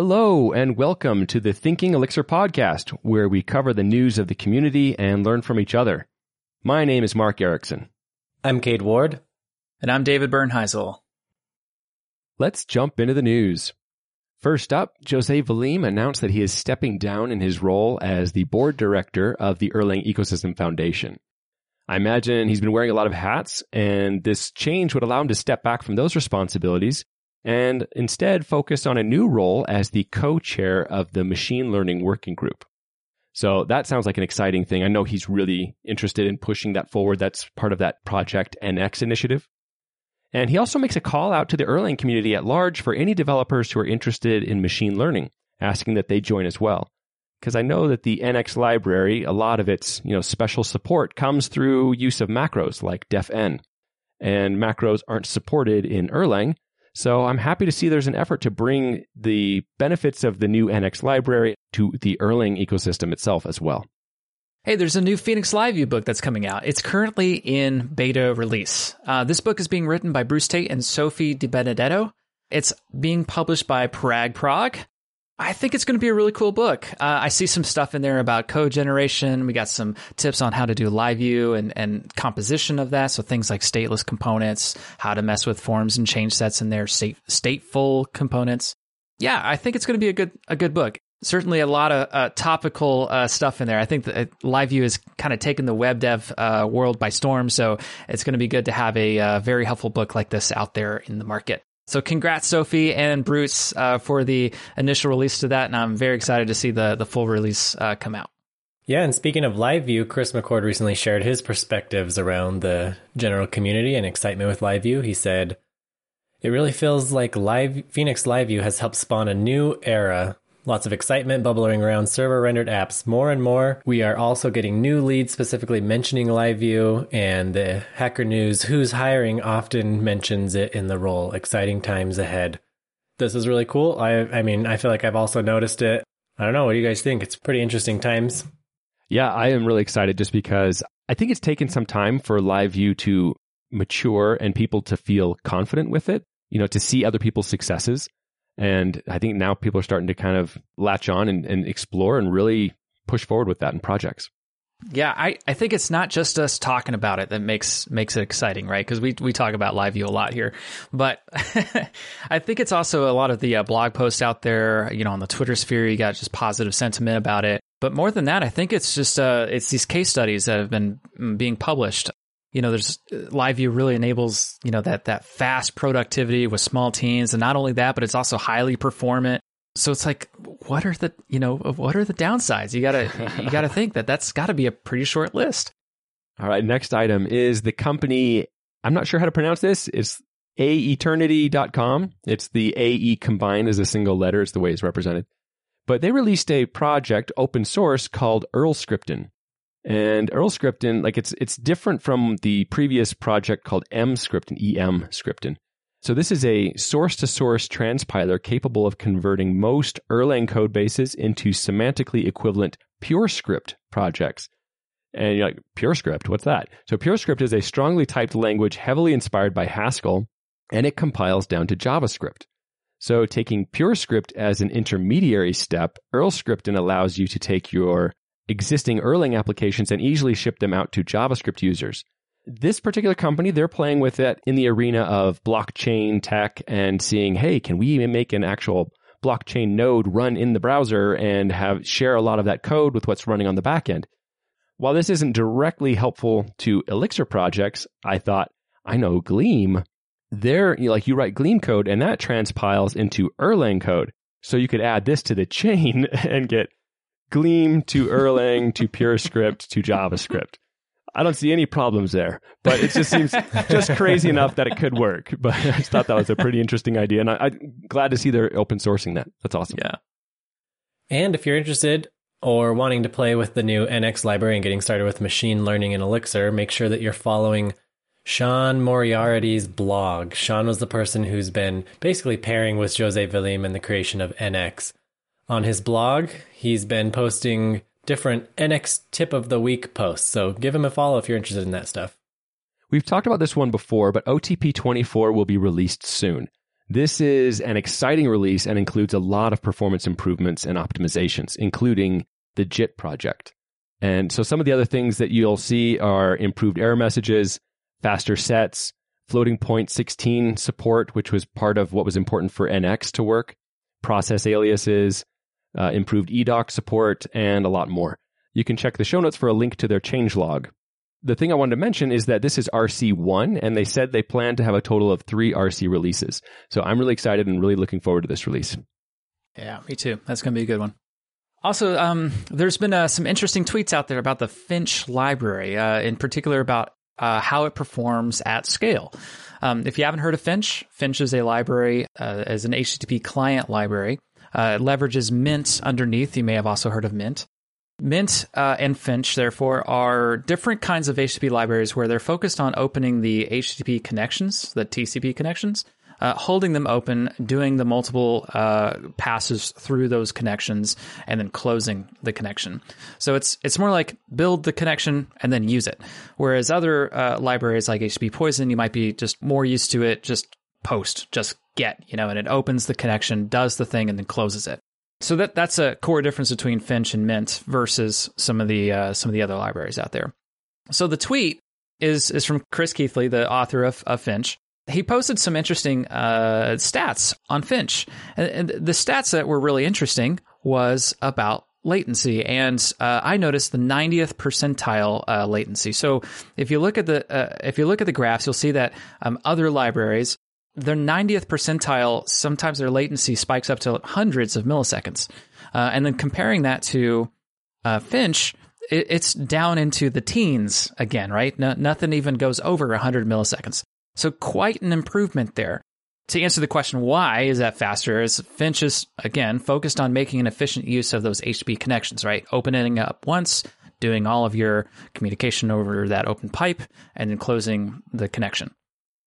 Hello and welcome to the Thinking Elixir podcast, where we cover the news of the community and learn from each other. My name is Mark Ericksen. I'm Cade Ward. And I'm David Bernheisel. Let's jump into the news. First up, Jose Valim announced that he is stepping down in his role as the board director of the Erlang Ecosystem Foundation. I imagine he's been wearing a lot of hats, and this change would allow him to step back from those responsibilities and instead focus on a new role as the co-chair of the machine learning working group. So that sounds like an exciting thing. I know he's really interested in pushing that forward. That's part of that Project NX initiative. And he also makes a call out to the Erlang community at large for any developers who are interested in machine learning, asking that they join as well. Because I know that the NX library, a lot of its you know special support comes through use of macros like defn, and macros aren't supported in Erlang. So I'm happy to see there's an effort to bring the benefits of the new NX library to the Erlang ecosystem itself as well. Hey, there's a new Phoenix LiveView book that's coming out. It's currently in beta release. Uh, this book is being written by Bruce Tate and Sophie DiBenedetto. It's being published by PragProg. I think it's going to be a really cool book. Uh, I see some stuff in there about code generation. We got some tips on how to do live view and, and composition of that. So things like stateless components, how to mess with forms and change sets in their state, stateful components. Yeah, I think it's going to be a good a good book. Certainly a lot of uh, topical uh, stuff in there. I think that live view has kind of taken the web dev uh, world by storm. So it's going to be good to have a uh, very helpful book like this out there in the market. So congrats, Sophie and Bruce, uh, for the initial release to that, and I'm very excited to see the the full release uh, come out. Yeah, and speaking of live view, Chris McCord recently shared his perspectives around the general community and excitement with live view. He said, "It really feels like live Phoenix Live View has helped spawn a new era Lots of excitement bubbling around server rendered apps. More and more, we are also getting new leads specifically mentioning LiveView, and the Hacker News Who's Hiring often mentions it in the role. Exciting times ahead. This is really cool. I, I mean, I feel like I've also noticed it. I don't know. What do you guys think? It's pretty interesting times. Yeah, I am really excited just because I think it's taken some time for LiveView to mature and people to feel confident with it, you know, to see other people's successes. And I think now people are starting to kind of latch on and, and explore and really push forward with that in projects. Yeah, I, I think it's not just us talking about it that makes makes it exciting, right? Because we we talk about live view a lot here, but I think it's also a lot of the uh, blog posts out there. You know, on the Twitter sphere, you got just positive sentiment about it. But more than that, I think it's just uh, it's these case studies that have been mm, being published you know, there's uh, live view really enables, you know, that, that fast productivity with small teams. And not only that, but it's also highly performant. So it's like, what are the, you know, uh, what are the downsides? You gotta, you gotta think that that's gotta be a pretty short list. All right. Next item is the company. I'm not sure how to pronounce this. It's aeternity.com. It's the AE combined as a single letter. It's the way it's represented. But they released a project open source called ErlScripten. And ErlScripten, like it's it's different from the previous project called Emscripten, EM Scripten. So this is a source-to-source transpiler capable of converting most Erlang code bases into semantically equivalent PureScript projects. And you're like, PureScript, what's that? So PureScript is a strongly typed language heavily inspired by Haskell, and it compiles down to JavaScript. So taking PureScript as an intermediary step, ErlScripten allows you to take your existing Erlang applications and easily ship them out to JavaScript users. This particular company, they're playing with it in the arena of blockchain tech and seeing, hey, can we make an actual blockchain node run in the browser and have share a lot of that code with what's running on the backend? While this isn't directly helpful to Elixir projects, I thought, I know Gleam. There, like you write Gleam code and that transpiles into Erlang code. So you could add this to the chain and get Gleam to Erlang to PureScript to JavaScript. I don't see any problems there, but it just seems just crazy enough that it could work. But I just thought that was a pretty interesting idea, and I, am glad to see they're open sourcing that. That's awesome. Yeah. And if you're interested or wanting to play with the new NX library and getting started with machine learning in Elixir, make sure that you're following Sean Moriarty's blog. Sean was the person who's been basically pairing with Jose Valim in the creation of NX on his blog. He's been posting different NX tip of the week posts. So give him a follow if you're interested in that stuff. We've talked about this one before, but OTP 24 will be released soon. This is an exciting release and includes a lot of performance improvements and optimizations, including the JIT project. And so some of the other things that you'll see are improved error messages, faster sets, floating point 16 support, which was part of what was important for NX to work, process aliases, uh, improved edoc support, and a lot more. You can check the show notes for a link to their changelog. The thing I wanted to mention is that this is RC1, and they said they plan to have a total of three RC releases. So I'm really excited and really looking forward to this release. Yeah, me too. That's going to be a good one. Also, um, there's been uh, some interesting tweets out there about the Finch library, uh, in particular about uh, how it performs at scale. Um, if you haven't heard of Finch, Finch is a library, uh, as an HTTP client library. Uh, it leverages Mint underneath. You may have also heard of Mint. Mint uh, and Finch, therefore, are different kinds of HTTP libraries where they're focused on opening the HTTP connections, the TCP connections, uh, holding them open, doing the multiple uh, passes through those connections, and then closing the connection. So it's it's more like build the connection and then use it. Whereas other uh, libraries like HTTPoison, you might be just more used to it, just post, just get, you know, and it opens the connection, does the thing, and then closes it. So that that's a core difference between Finch and Mint versus some of the uh, some of the other libraries out there. So the tweet is is from Chris Keathley, the author of, of Finch, he posted some interesting uh, stats on Finch. And, and, the stats that were really interesting was about latency. And uh, I noticed the 90th percentile uh, latency. So if you look at the uh, if you look at the graphs, you'll see that um, other libraries, their 90th percentile, sometimes their latency spikes up to hundreds of milliseconds. Uh, and then comparing that to uh, Finch, it's down into the teens again, right? No, nothing even goes over 100 milliseconds. So quite an improvement there. To answer the question, why is that faster? Is Finch is again focused on making an efficient use of those HTTP connections, right? Opening up once, doing all of your communication over that open pipe, and then closing the connection.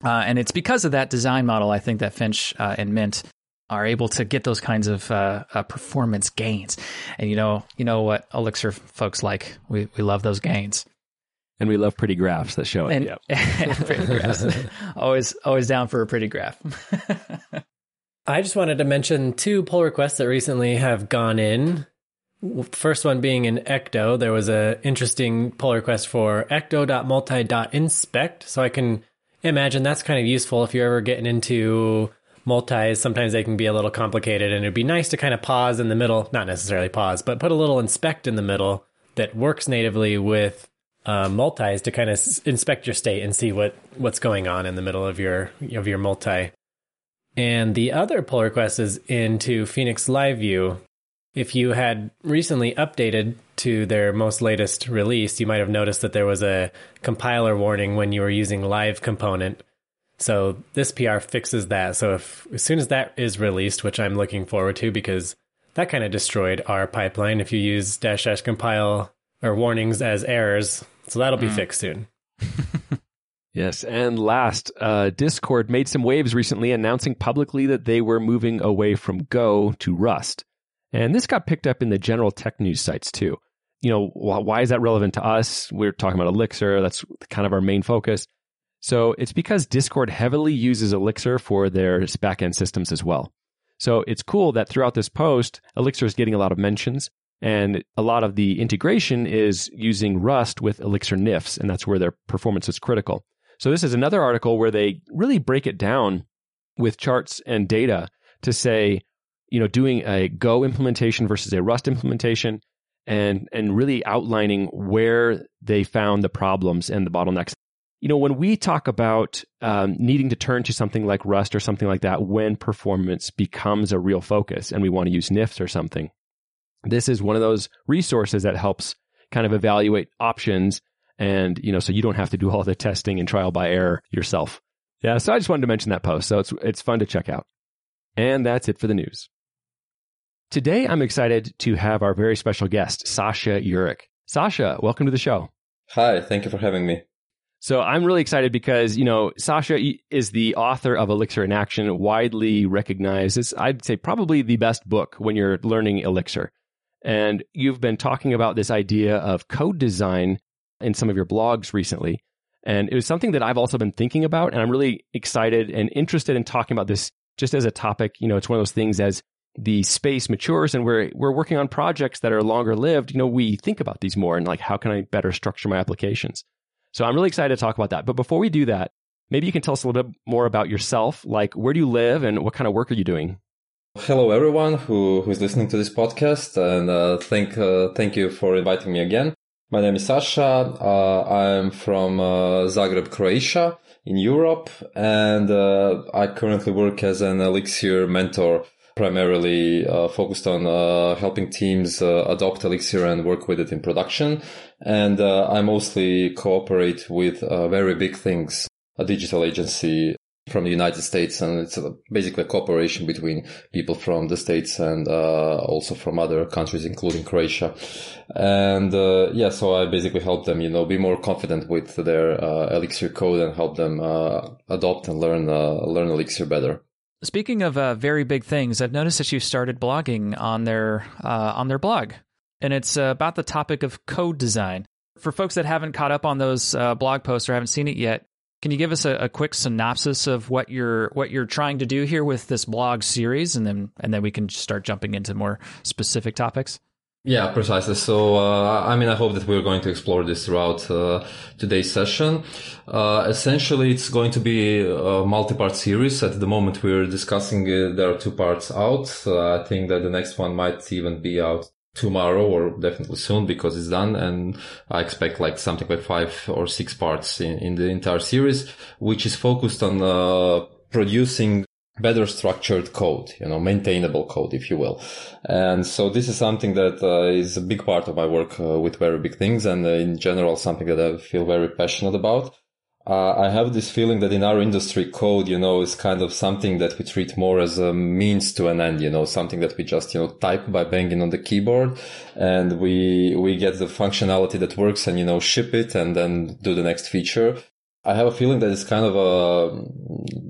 Uh, and it's because of that design model, I think that Finch uh, and Mint are able to get those kinds of uh, uh performance gains. And you know, you know what Elixir folks like. We we love those gains and we love pretty graphs that show it. And, yep. pretty graphs. always, always down for a pretty graph. I just wanted to mention two pull requests that recently have gone in. First one being in Ecto, there was an interesting pull request for ecto.multi.inspect. So I can imagine that's kind of useful if you're ever getting into multis. Sometimes they can be a little complicated, and it'd be nice to kind of pause in the middle, not necessarily pause, but put a little inspect in the middle that works natively with uh, multis to kind of s- inspect your state and see what what's going on in the middle of your of your multi. And the other pull request is into Phoenix Live View. If you had recently updated to their most latest release, you might have noticed that there was a compiler warning when you were using live component. So this PR fixes that. So if as soon as that is released, which I'm looking forward to because that kind of destroyed our pipeline. If you use dash dash compile or warnings as errors. So that'll be mm. fixed soon. yes. And last, uh, Discord made some waves recently announcing publicly that they were moving away from Go to Rust. And this got picked up in the general tech news sites too. You know, why is that relevant to us? We're talking about Elixir. That's kind of our main focus. So it's because Discord heavily uses Elixir for their backend systems as well. So it's cool that throughout this post, Elixir is getting a lot of mentions. And a lot of the integration is using Rust with Elixir NIFs, and that's where their performance is critical. So this is another article where they really break it down with charts and data to say, you know, doing a Go implementation versus a Rust implementation and and really outlining where they found the problems and the bottlenecks. You know, when we talk about um, needing to turn to something like Rust or something like that when performance becomes a real focus and we want to use NIFs or something, this is one of those resources that helps kind of evaluate options and you know so you don't have to do all the testing and trial by error yourself. Yeah. So i just wanted to mention that post. So it's it's fun to check out. And that's it for the news today i'm excited to have our very special guest sasha Juric. sasha welcome to the show hi thank you for having me so I'm really excited because, you know, Sasha is the author of Elixir in Action, widely recognized as, I'd say, probably the best book when you're learning Elixir. And you've been talking about this idea of code design in some of your blogs recently. And it was something that I've also been thinking about. And I'm really excited and interested in talking about this just as a topic, you know, it's one of those things as the space matures and we're we're working on projects that are longer lived, you know, we think about these more and like how can I better structure my applications. So I'm really excited to talk about that. But before we do that, maybe you can tell us a little bit more about yourself, like where do you live and what kind of work are you doing? Hello everyone who who's listening to this podcast and uh, thank uh, thank you for inviting me again. My name is Sasha. Uh, I'm from uh, Zagreb, Croatia in Europe and uh, I currently work as an Elixir mentor primarily uh, focused on uh, helping teams uh, adopt Elixir and work with it in production. And uh, I mostly cooperate with uh, very big things, a digital agency from the United States, and it's basically a cooperation between people from the states and uh, also from other countries, including Croatia. And yeah, so I basically help them, you know, be more confident with their Elixir code and help them adopt and learn learn Elixir better. Speaking of uh, very big things, I've noticed that you started blogging on their uh, on their blog, and it's uh, about the topic of code design. For folks that haven't caught up on those uh, blog posts or haven't seen it yet, can you give us a, a, quick synopsis of what you're what you're trying to do here with this blog series, and then and then we can start jumping into more specific topics? Yeah, precisely. So, uh, I mean, I hope that we're going to explore this throughout uh, today's session. Uh, essentially, it's going to be a multi-part series. At the moment, we're discussing uh, there are two parts out. I think that the next one might even be out tomorrow or definitely soon because it's done. And I expect like something like five or six parts in, in the entire series, which is focused on uh, producing better structured code, you know, maintainable code, if you will. And so this is something that uh, is a big part of my work uh, with very big things and uh, in general, something that I feel very passionate about. Uh, I have this feeling that in our industry, code, you know, is kind of something that we treat more as a means to an end, you know, something that we just, you know, type by banging on the keyboard and we, we get the functionality that works and, you know, ship it and then do the next feature. I have a feeling that it's kind of a,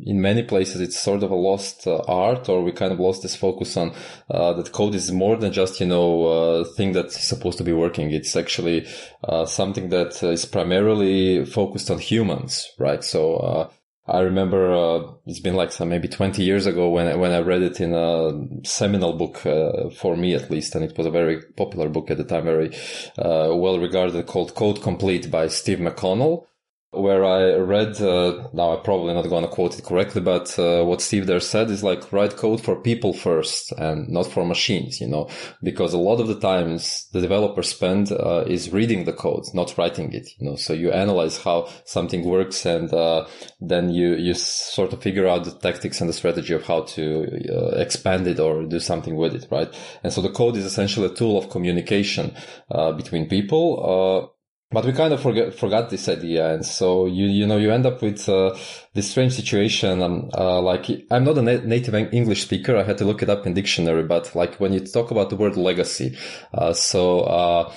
in many places, it's sort of a lost uh, art, or we kind of lost this focus on uh, that code is more than just, you know, a thing that's supposed to be working. It's actually uh, something that is primarily focused on humans, right? So, uh, I remember uh, it's been like some maybe 20 years ago when when I read it in a seminal book uh, for me at least, and it was a very popular book at the time, very well regarded, called Code Complete by Steve McConnell where I read, uh, now I'm probably not going to quote it correctly, but uh, what Steve there said is like write code for people first and not for machines, you know, because a lot of the times the developer spend uh, is reading the code, not writing it, you know, so you analyze how something works and uh, then you, you sort of figure out the tactics and the strategy of how to uh, expand it or do something with it, right? And so the code is essentially a tool of communication uh, between people but we kind of forget, forgot this idea. And so you, you know, you end up with uh, this strange situation. Um, uh, like I'm not a na- native English speaker. I had to look it up in dictionary, but like when you talk about the word legacy, uh, so, uh,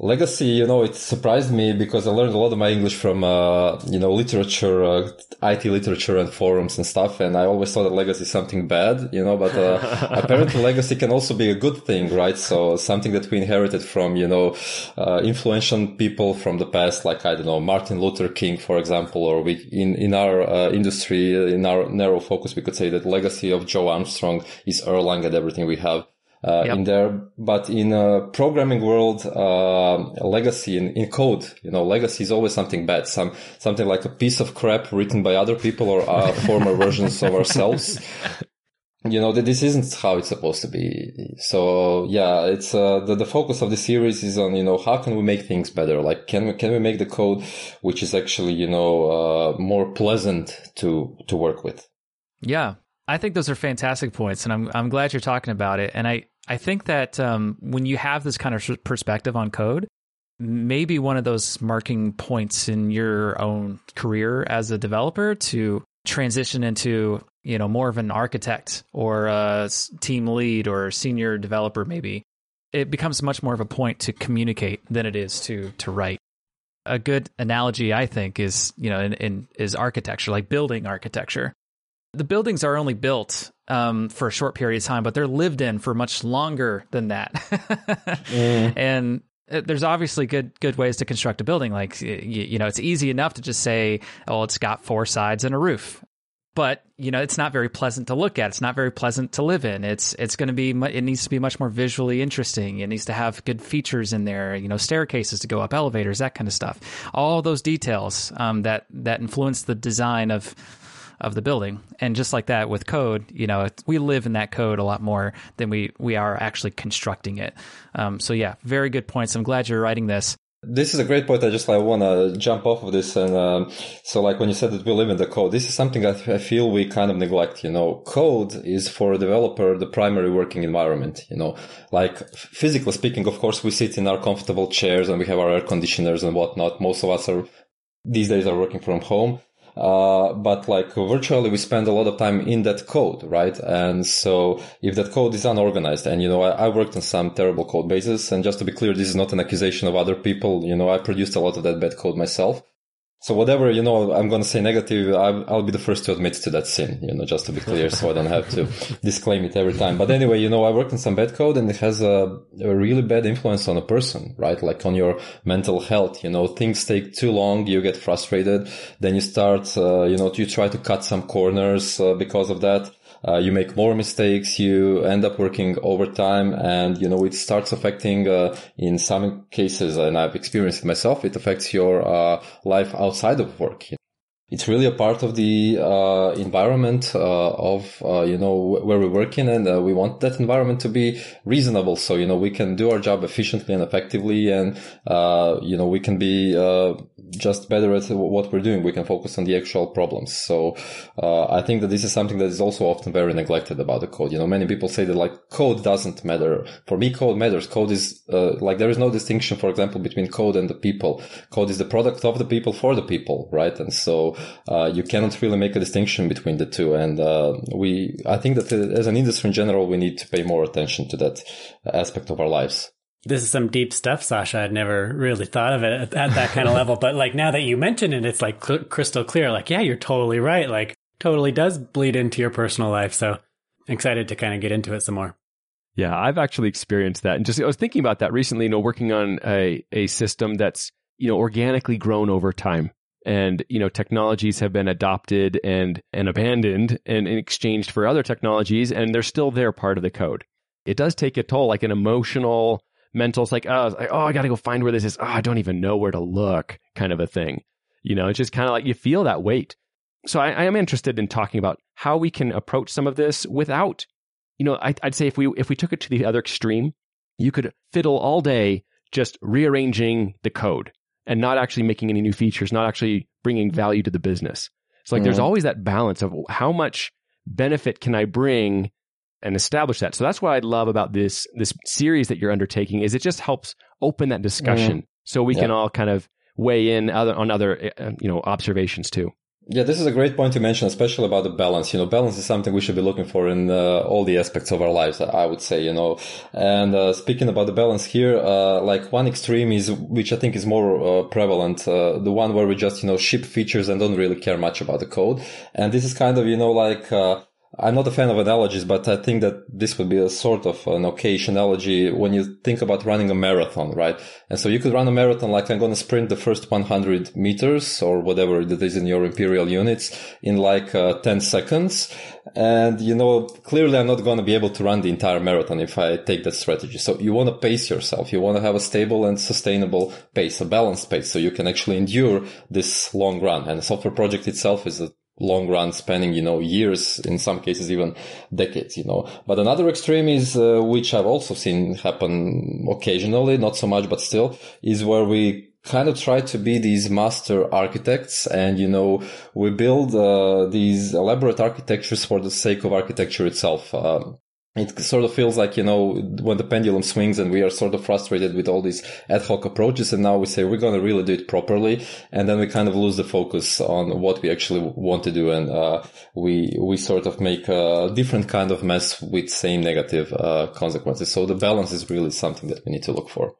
Legacy, you know, it surprised me because I learned a lot of my English from, uh, you know, literature, uh, IT literature and forums and stuff. And I always thought that legacy is something bad, you know, but, uh, apparently legacy can also be a good thing, right? So something that we inherited from, you know, uh, influential people from the past, like, I don't know, Martin Luther King, for example, or we, in, in our, uh, industry, in our narrow focus, we could say that legacy of Joe Armstrong is Erlang and everything we have uh, yep. in there. But in a programming world, uh, legacy in, in code, you know, legacy is always something bad, some something like a piece of crap written by other people or uh, former versions of ourselves. You know that this isn't how it's supposed to be. So yeah, it's uh, the the focus of the series is on you know how can we make things better? Like can we can we make the code which is actually you know uh, more pleasant to to work with? Yeah, I think those are fantastic points, and I'm I'm glad you're talking about it. And I I think that um, when you have this kind of perspective on code, maybe one of those marking points in your own career as a developer to transition into you know more of an architect or a team lead or senior developer maybe it becomes much more of a point to communicate than it is to to write a good analogy i think is you know in, in is architecture like building architecture the buildings are only built um, for a short period of time, but they're lived in for much longer than that. mm. And uh, there's obviously good good ways to construct a building. Like you, you know, it's easy enough to just say, "Oh, it's got four sides and a roof." but you know it's not very pleasant to look at it's not very pleasant to live in it's it's going to be it needs to be much more visually interesting it needs to have good features in there you know staircases to go up elevators that kind of stuff all those details um, that that influence the design of of the building and just like that with code you know we live in that code a lot more than we we are actually constructing it um, so yeah very good points i'm glad you're writing this this is a great point. I just like want to jump off of this, and um, so like when you said that we live in the code, this is something I, I feel we kind of neglect. You know, code is for a developer the primary working environment. You know, like physically speaking, of course, we sit in our comfortable chairs and we have our air conditioners and whatnot. Most of us are these days are working from home. Uh, but like virtually we spend a lot of time in that code, right? And so if that code is unorganized and, you know, I, I, worked on some terrible code bases and just to be clear, this is not an accusation of other people. You know, I produced a lot of that bad code myself. So whatever, you know, I'm going to say negative, I'll be the first to admit to that sin, you know, just to be clear, so I don't have to disclaim it every time. But anyway, you know, I worked on some bad code and it has a, a, really bad influence on a person, right? Like on your mental health, you know, things take too long, you get frustrated, then you start, uh, you know, you try to cut some corners uh, because of that uh, you make more mistakes, you end up working overtime and, you know, it starts affecting, uh, in some cases, and I've experienced it myself, it affects your, uh, life outside of work it's really a part of the uh, environment uh, of uh, you know where we work in, and we want that environment to be reasonable. So you know we can do our job efficiently and effectively, and uh, you know we can be uh, just better at what we're doing. We can focus on the actual problems. So I think that this is something that is also often very neglected about the code. You know, many people say that like code doesn't matter. For me, code matters. Code is like there is no distinction, for example, between code and the people. Code is the product of the people for the people, right? And so uh, you cannot really make a distinction between the two. And uh, we, I think that uh, as an industry in general, we need to pay more attention to that aspect of our lives. This is some deep stuff, Sasha. I'd never really thought of it at, at that kind of level. But like now that you mention it, it's like cl- crystal clear. Like, yeah, you're totally right. Like, totally does bleed into your personal life. So excited to kind of get into it some more. Yeah, I've actually experienced that. And just I was thinking about that recently, you know, working on a, a system that's, you know, organically grown over time and you know technologies have been adopted and and abandoned and, and exchanged for other technologies and they're still there part of the code it does take a toll like an emotional mental it's like oh, like, oh i gotta go find where this is oh i don't even know where to look kind of a thing you know it's just kind of like you feel that weight so I, I, am interested in talking about how we can approach some of this without you know I, i'd say if we if we took it to the other extreme you could fiddle all day just rearranging the code and not actually making any new features, not actually bringing value to the business. It's like mm-hmm. there's always that balance of how much benefit can I bring and establish that. So that's what I love about this this series that you're undertaking is it just helps open that discussion mm-hmm. so we can all kind of weigh in other, on other uh, you know observations too. Yeah, this is a great point to mention, especially about the balance. You know, balance is something we should be looking for in uh, all the aspects of our lives, I would say, you know. And uh, speaking about the balance here, uh, like one extreme is, which I think is more uh, prevalent, uh, the one where we just, you know, ship features and don't really care much about the code. And this is kind of, you know, like, uh, I'm not a fan of analogies, but I think that this would be a sort of an okay analogy when you think about running a marathon, right? And so you could run a marathon like I'm going to sprint the first 100 meters or whatever that is in your imperial units in like uh, 10 seconds. And, you know, clearly I'm not going to be able to run the entire marathon if I take that strategy. So you want to pace yourself. You want to have a stable and sustainable pace, a balanced pace so you can actually endure this long run. And the software project itself is a long run spanning, you know, years, in some cases even decades, you know. But another extreme is, uh, which I've also seen happen occasionally, not so much, but still, is where we kind of try to be these master architects and, you know, we build, uh, these elaborate architectures for the sake of architecture itself. Uh, it sort of feels like, you know, when the pendulum swings and we are sort of frustrated with all these ad hoc approaches. And now we say we're going to really do it properly. And then we kind of lose the focus on what we actually want to do. And, uh, we, we sort of make a different kind of mess with same negative, uh, consequences. So the balance is really something that we need to look for.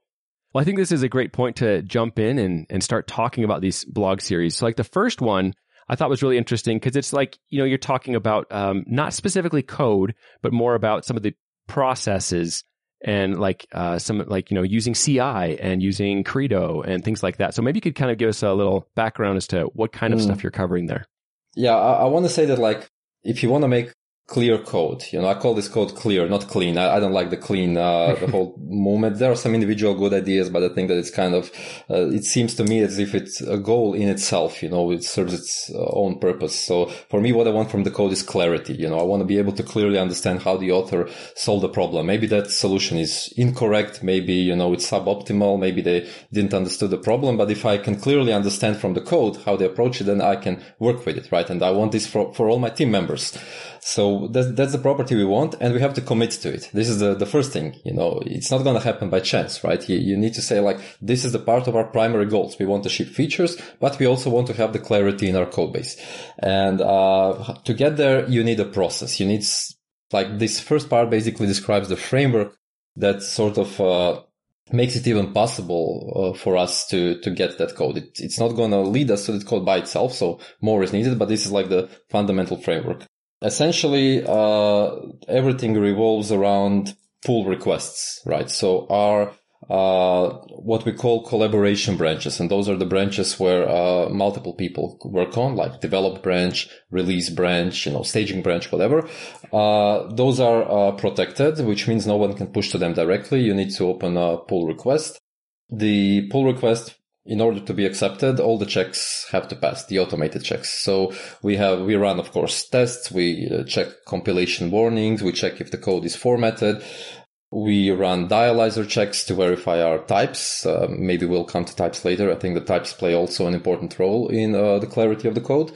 Well, I think this is a great point to jump in and, and start talking about these blog series. So like the first one, I thought was really interesting because it's like, you know, you're talking about um, not specifically code, but more about some of the processes and like uh, some like, you know, using CI and using Credo and things like that. So maybe you could kind of give us a little background as to what kind of mm. stuff you're covering there. yeah, I, I want to say that like, if you want to make clear code. You know, I call this code clear, not clean. I, I don't like the clean, uh, the whole movement. There are some individual good ideas, but I think that it's kind of, uh, it seems to me as if it's a goal in itself, you know, it serves its uh, own purpose. So for me, what I want from the code is clarity. You know, I want to be able to clearly understand how the author solved the problem. Maybe that solution is incorrect. Maybe, you know, it's suboptimal. Maybe they didn't understand the problem. But if I can clearly understand from the code how they approach it, then I can work with it, right? And I want this for, for all my team members. So that's, that's the property we want and we have to commit to it. This is the, the first thing, you know, it's not going to happen by chance, right? You, you need to say like, this is the part of our primary goals. We want to ship features, but we also want to have the clarity in our code base. And, uh, to get there, you need a process. You need like this first part basically describes the framework that sort of, uh, makes it even possible uh, for us to to get that code. It, it's not going to lead us to the code by itself, so more is needed. But this is like the fundamental framework. Essentially, uh, everything revolves around pull requests, right? So our uh, what we call collaboration branches, and those are the branches where uh, multiple people work on, like develop branch, release branch, you know, staging branch, whatever. Uh, those are uh, protected, which means no one can push to them directly. You need to open a pull request. The pull request in order to be accepted, all the checks have to pass, the automated checks. So we have, we run, of course, tests. We uh, check compilation warnings. We check if the code is formatted. We run dialyzer checks to verify our types. Uh, maybe we'll come to types later. I think the types play also an important role in uh, the clarity of the code.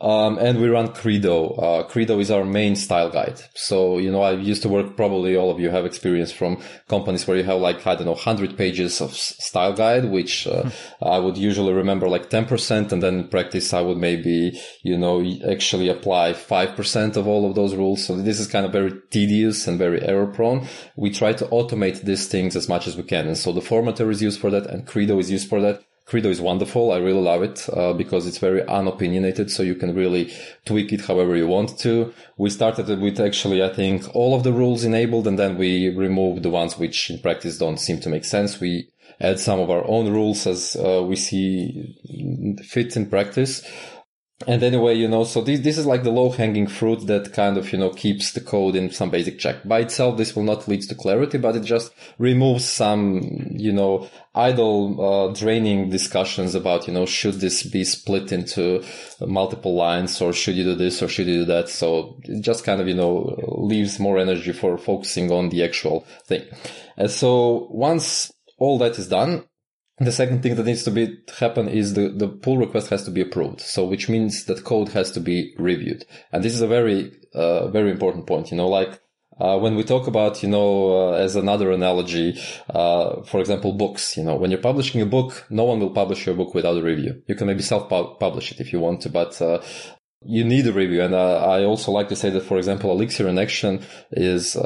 Um, and we run Credo. Uh, Credo is our main style guide. So, you know, I used to work, probably all of you have experience from companies where you have like, I don't know, 100 pages of style guide, which uh, I would usually remember like 10%. And then in practice, I would maybe, you know, actually apply 5% of all of those rules. So this is kind of very tedious and very error prone. We try to automate these things as much as we can. And so the formatter is used for that and Credo is used for that. Credo is wonderful. I really love it uh, because it's very unopinionated, so you can really tweak it however you want to. We started with actually, I think, all of the rules enabled, and then we removed the ones which in practice don't seem to make sense. We add some of our own rules as uh, we see fit in practice and anyway, you know, so this, this is like the low hanging fruit that kind of, you know, keeps the code in some basic check. By itself, this will not lead to clarity, but it just removes some, you know, idle, uh, draining discussions about, you know, should this be split into multiple lines or should you do this or should you do that? So it just kind of, you know, leaves more energy for focusing on the actual thing. And so once all that is done, the second thing that needs to be happen is the, the pull request has to be approved. So which means that code has to be reviewed. And this is a very, uh, very important point. You know, like, uh, when we talk about, you know, uh, as another analogy, uh, for example, books, you know, when you're publishing a book, no one will publish your book without a review. You can maybe self-publish it if you want to, but, uh, you need a review. And uh, I also like to say that, for example, Elixir in Action is,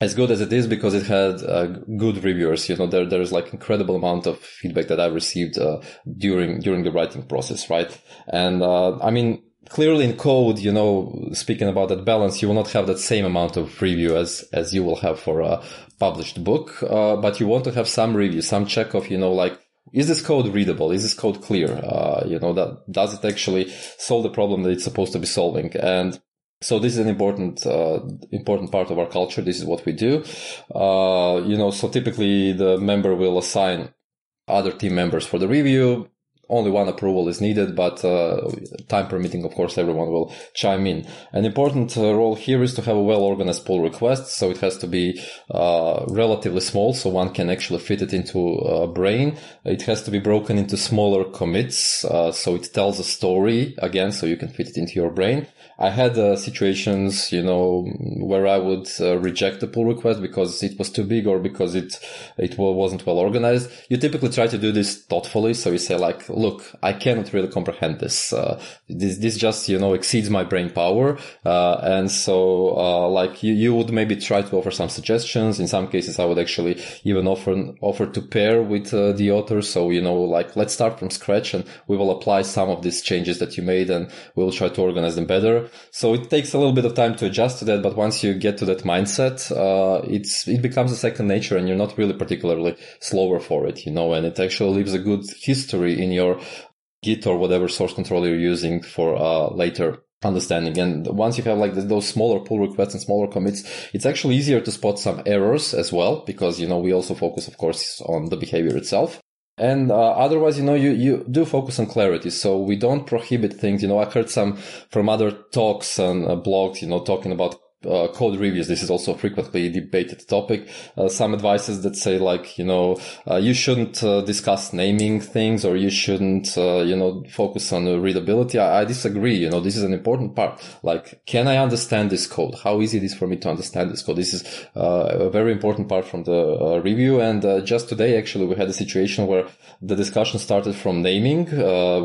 as good as it is because it had uh, good reviewers. You know, there there's like incredible amount of feedback that I received uh, during during the writing process, right? And uh, I mean, clearly in code, you know, speaking about that balance, you will not have that same amount of review as as you will have for a published book, uh, but you want to have some review, some check of, you know, like. Is this code readable? Is this code clear? Uh, you know, that does it actually solve the problem that it's supposed to be solving? And so this is an important uh, important part of our culture. This is what we do. Uh, you know, so typically the member will assign other team members for the review only one approval is needed, but uh, time permitting, of course, everyone will chime in. An important uh, role here is to have a well-organized pull request, so it has to be uh, relatively small, so one can actually fit it into a brain. It has to be broken into smaller commits, uh, so it tells a story again, so you can fit it into your brain. I had uh, situations, you know, where I would uh, reject the pull request because it was too big or because it it wasn't well organized. You typically try to do this thoughtfully, so you say like look, I cannot really comprehend this. Uh, this, this just, you know, exceeds my brain power. Uh, and so, uh, like you, you would maybe try to offer some suggestions. In some cases, I would actually even offer, offer to pair with uh, the author. So, you know, like let's start from scratch and we will apply some of these changes that you made and we'll try to organize them better. So it takes a little bit of time to adjust to that. But once you get to that mindset, uh, it's, it becomes a second nature and you're not really particularly slower for it, you know, and it actually leaves a good history in your your Git or whatever source control you're using for uh, later understanding. And once you have like those smaller pull requests and smaller commits, it's actually easier to spot some errors as well, because, you know, we also focus, of course, on the behavior itself. And uh, otherwise, you know, you, you do focus on clarity. So we don't prohibit things. You know, I heard some from other talks and uh, blogs, you know, talking about uh, code reviews. This is also a frequently debated topic. Uh, some advices that say like, you know, uh, you shouldn't uh, discuss naming things or you shouldn't, uh, you know, focus on readability. I, I, disagree. You know, this is an important part. Like, can I understand this code? How easy it is for me to understand this code? This is uh, a very important part from the review. And just today, actually, we had a situation where the discussion started from naming,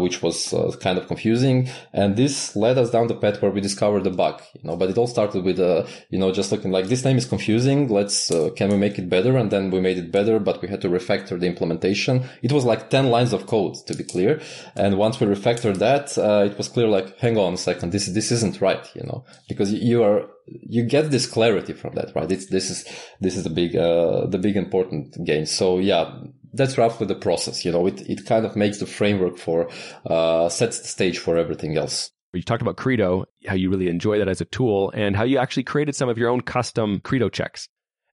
which was kind of confusing. And this led us down the path where we discovered the bug, you know, but it all started with uh, you know, just looking like this name is confusing. Let's, uh, can we make it better? And then we made it better, but we had to refactor the implementation. It was like 10 lines of code to be clear. And once we refactored that, uh, it was clear like, hang on a second. This, this isn't right, you know, because you are, you get this clarity from that, right? It's, this is, this is the big, uh, the big important gain. So yeah, that's roughly the process. You know, it, it kind of makes the framework for, uh, sets the stage for everything else. You talked about Credo, how you really enjoy that as a tool, and how you actually created some of your own custom Credo checks.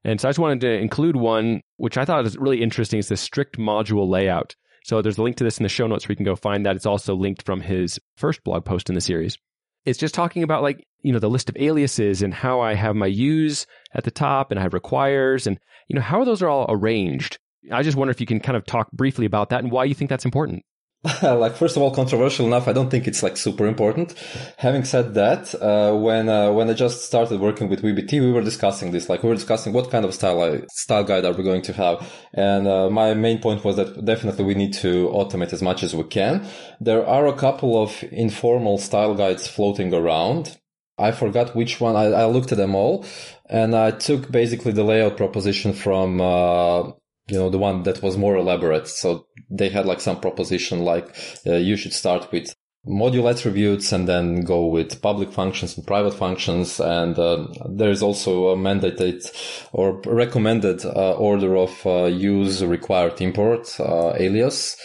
And so I just wanted to include one, which I thought was really interesting, is the strict module layout. So there's a link to this in the show notes where you can go find that. It's also linked from his first blog post in the series. It's just talking about like, you know, the list of aliases and how I have my use at the top and I have requires and, you know, how those are all arranged. I just wonder if you can kind of talk briefly about that and why you think that's important. like first of all controversial enough i don't think it's like super important. Having said that uh, when uh, when i just started working with vbt we were discussing this. Like we were discussing what kind of style style guide are we going to have. And uh, my main point was that definitely we need to automate as much as we can. There are a couple of informal style guides floating around. I forgot which one. I, I looked at them all, and I took basically the layout proposition from uh, you know, the one that was more elaborate. So they had like some proposition like uh, you should start with module attributes and then go with public functions and private functions. And uh, there is also a mandated or recommended uh, order of uh, use required import uh, alias.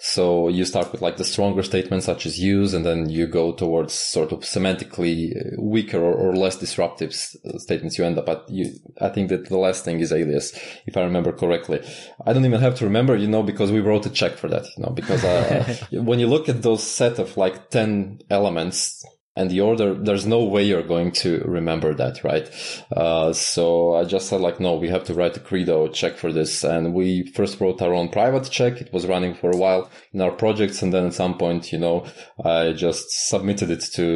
So you start with like the stronger statements such as use, and then you go towards sort of semantically weaker or, or less disruptive statements. You end up at you. I think that the last thing is alias, if I remember correctly. I don't even have to remember, you know, because we wrote a check for that, you know, because uh, when you look at those set of like 10 elements, and the order there's no way you're going to remember that right? Uh, so i just said like no we have to write a credo check for this. And we first wrote our own private check. It was running for a while in our projects. And then at some point you know i just submitted it to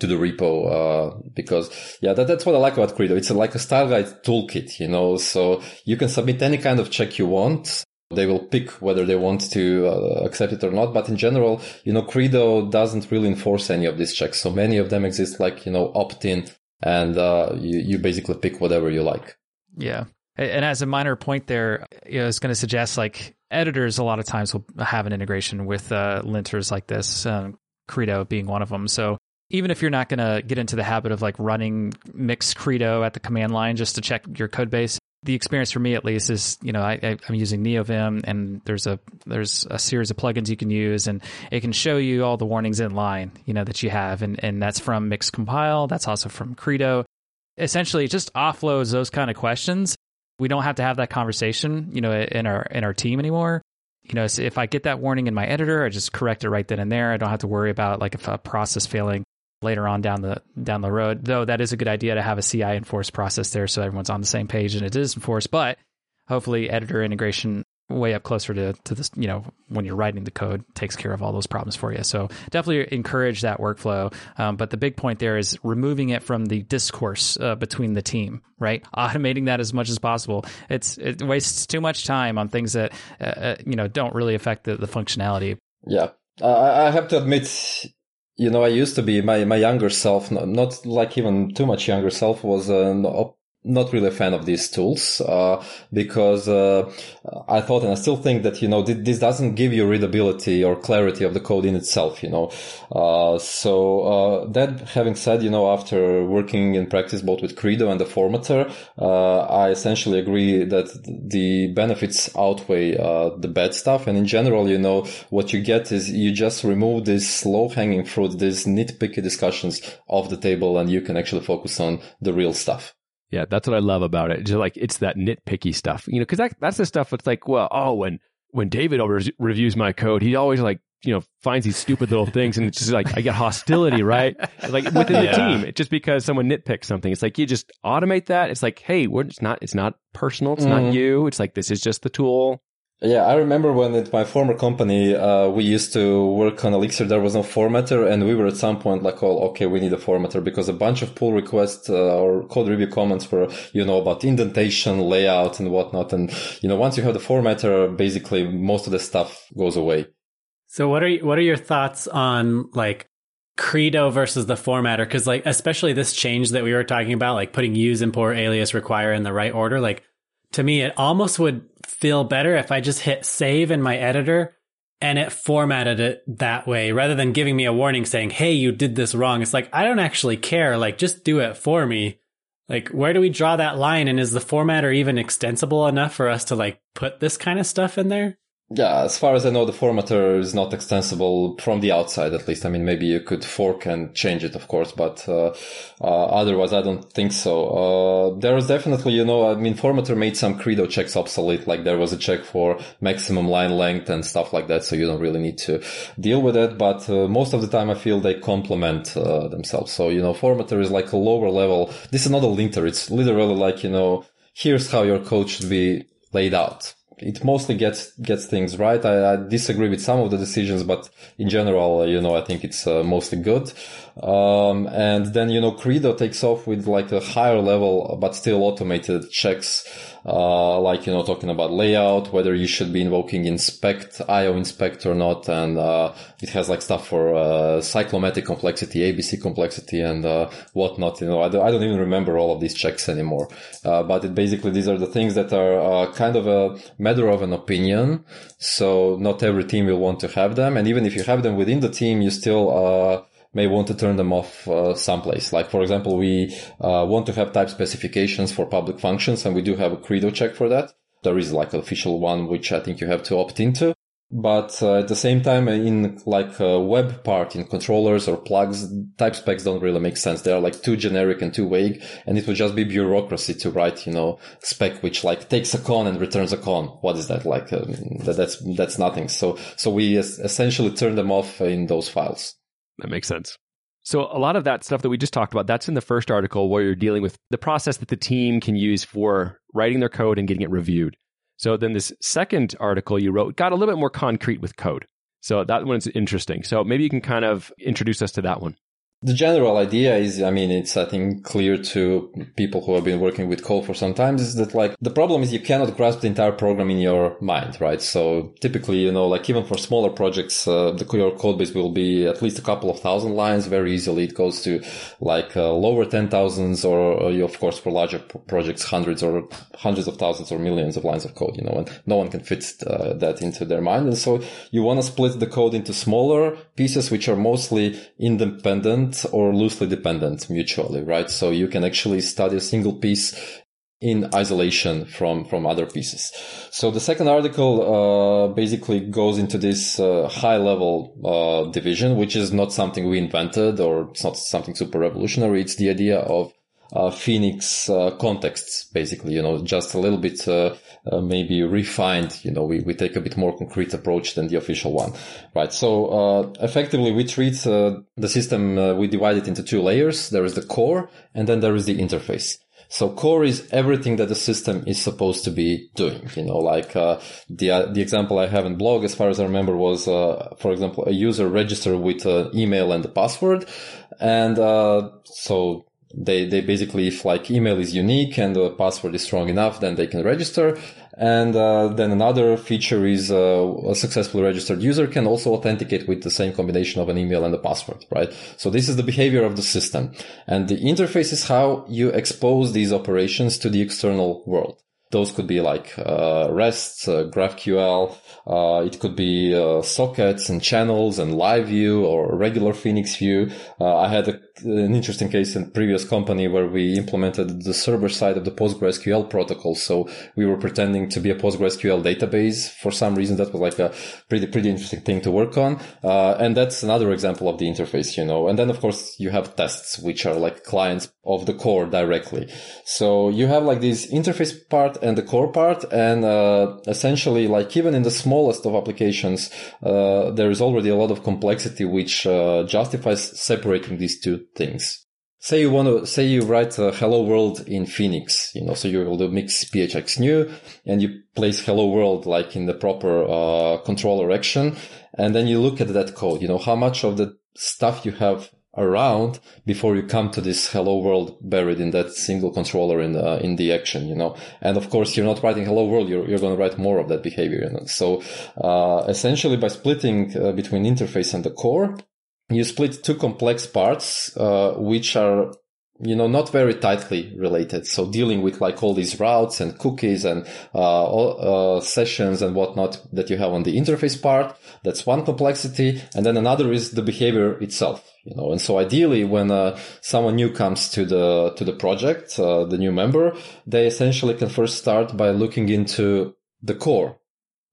to the repo uh, because yeah that, that's what i like about credo. It's like a style guide toolkit you know? So you can submit any kind of check you want they will pick whether they want to uh, accept it or not. But in general, you know, Credo doesn't really enforce any of these checks. So many of them exist like, you know, opt in and uh, you, you basically pick whatever you like. Yeah. And as a minor point there, you know, I was going to suggest like editors a lot of times will have an integration with uh, linters like this, um, Credo being one of them. So even if you're not going to get into the habit of like running mix Credo at the command line just to check your code base, the experience for me at least is you know I, am using NeoVim and there's a there's a series of plugins you can use and it can show you all the warnings in line you know that you have and and that's from Mix Compile that's also from Credo. Essentially, it just offloads those kind of questions. We don't have to have that conversation you know in our in our team anymore. You know, if I get that warning in my editor, I just correct it right then and there. I don't have to worry about like if a process failing later on down the down the road. Though that is a good idea to have a CI enforced process there, so everyone's on the same page and it is enforced. But hopefully, editor integration way up closer to to this, you know, when you're writing the code takes care of all those problems for you. So definitely encourage that workflow. Um, but the big point there is removing it from the discourse uh, between the team, right? Automating that as much as possible. It's it wastes too much time on things that uh, uh you know don't really affect the, the functionality. Yeah, I have to admit, you know, I used to be my, my younger self, not, like even too much younger self was an op- not really a fan of these tools uh, because uh, I thought and I still think that you know th- this doesn't give you readability or clarity of the code in itself. You know, uh, so uh, that having said, you know, after working in practice both with Credo and the Formatter, uh, I essentially agree that the benefits outweigh uh, the bad stuff. And in general, you know, what you get is you just remove this low hanging fruit, these nitpicky discussions off the table, and you can actually focus on the real stuff. Yeah, that's what I love about it. Just like it's that nitpicky stuff, you know, because that, that's the stuff that's like, well, oh, when when David over reviews my code, he always like you know finds these stupid little things, and it's just like I get hostility, right? Like within yeah. the team, just because someone nitpicks something, it's like you just automate that. It's like, hey, we're it's not it's not personal, it's mm-hmm. not you. It's like this is just the tool. Yeah, I remember when at my former company, uh, we used to work on Elixir. There was no formatter, and we were at some point like, "Oh, okay, we need a formatter," because a bunch of pull requests uh, or code review comments were, you know, about indentation, layout, and whatnot. And you know, once you have the formatter, basically most of the stuff goes away. So, what are what are your thoughts on like Credo versus the formatter? Because like, especially this change that we were talking about, like putting use, import, alias, require in the right order, like to me, it almost would feel better if I just hit save in my editor and it formatted it that way rather than giving me a warning saying, Hey, you did this wrong. It's like, I don't actually care. Like, just do it for me. Like, where do we draw that line? And is the formatter even extensible enough for us to like put this kind of stuff in there? Yeah, as far as I know, the formatter is not extensible from the outside, at least. I mean, maybe you could fork and change it, of course, but uh, uh, otherwise, I don't think so. Uh, there was definitely, you know, I mean, formatter made some credo checks obsolete. Like there was a check for maximum line length and stuff like that, so you don't really need to deal with it. But uh, most of the time, I feel they complement uh, themselves. So, you know, formatter is like a lower level. This is not a linter. It's literally like, you know, here's how your code should be laid out it mostly gets gets things right. I, I, disagree with some of the decisions, but in general, you know, I think it's uh, mostly good. Um, and then you know, Credo takes off with like a higher level, but still automated checks uh, like, you know, talking about layout, whether you should be invoking inspect, IO inspect or not. And, uh, it has like stuff for, uh, cyclomatic complexity, ABC complexity and, uh, whatnot. You know, I don't, I don't even remember all of these checks anymore. Uh, but it basically, these are the things that are, uh, kind of a matter of an opinion. So not every team will want to have them. And even if you have them within the team, you still, may want to turn them off uh, someplace. Like, for example, we uh, want to have type specifications for public functions, and we do have a Credo check for that. There is like an official one, which I think you have to opt into. But uh, at the same time, in like a web part, in controllers or plugs, type specs don't really make sense. They are like too generic and too vague, and it would just be bureaucracy to write, you know, spec which like takes a con and returns a con. What is that like? Um, that, that's that's nothing. So so we essentially turn them off in those files. That makes sense. So a lot of that stuff that we just talked about, that's in the first article where you're dealing with the process that the team can use for writing their code and getting it reviewed. So then this second article you wrote got a little bit more concrete with code. So that one's interesting. So maybe you can kind of introduce us to that one. The general idea is, I mean, it's, I think, clear to people who have been working with code for some time is that like the problem is you cannot grasp the entire program in your mind, right? So typically, you know, like even for smaller projects, uh, the, your code base will be at least a couple of thousand lines very easily. It goes to like uh, lower 10,000s or, uh, of course, for larger projects, hundreds or hundreds of thousands or millions of lines of code, you know, and no one can fit uh, that into their mind. And so you want to split the code into smaller pieces, which are mostly independent dependent or loosely dependent mutually, right? So you can actually study a single piece in isolation from from other pieces. So the second article uh, basically goes into this uh, high level uh, division, which is not something we invented or it's not something super revolutionary. It's the idea of uh, Phoenix uh, contexts, basically, you know, just a little bit uh, uh, maybe refined. You know, we, we take a bit more concrete approach than the official one, right? So uh, effectively, we treat uh, the system. we divide it into two layers. There is the core, and then there is the interface. So core is everything that the system is supposed to be doing. You know, like uh, the uh, the example I have in blog, as far as I remember, was uh, for example a user registered with an email and a password, and so they, they basically, if like email is unique and the password is strong enough, then they can register. And uh, then another feature is uh, a successfully registered user can also authenticate with the same combination of an email and a password, right? So this is the behavior of the system. And the interface is how you expose these operations to the external world. Those could be like uh, REST, uh, GraphQL. Uh, it could be uh, sockets and channels and live view or regular Phoenix view. Uh, I had a, an interesting case in previous company where we implemented the server side of the PostgreSQL protocol. So we were pretending to be a PostgreSQL database for some reason. That was like a pretty, pretty interesting thing to work on. Uh, and that's another example of the interface, you know. And then of course you have tests, which are like clients of the core directly. So you have like this interface part and the core part. And uh, essentially, like even in the smallest of applications, uh, there is already a lot of complexity which uh, justifies separating these two things. Say you want to say you write a hello world in Phoenix, you know, so you will do mix phx new and you place hello world like in the proper uh, controller action, and then you look at that code. You know how much of the stuff you have around before you come to this hello world buried in that single controller in the, in the action, you know. And of course, you're not writing hello world, you're, you're going to write more of that behavior. You know? So, uh, essentially by splitting uh, between interface and the core, you split two complex parts, uh, which are you know, not very tightly related. So dealing with like all these routes and cookies and uh, all, uh, sessions and whatnot that you have on the interface part. That's one complexity. And then another is the behavior itself, you know. And so ideally when uh, someone new comes to the, to the project, uh, the new member, they essentially can first start by looking into the core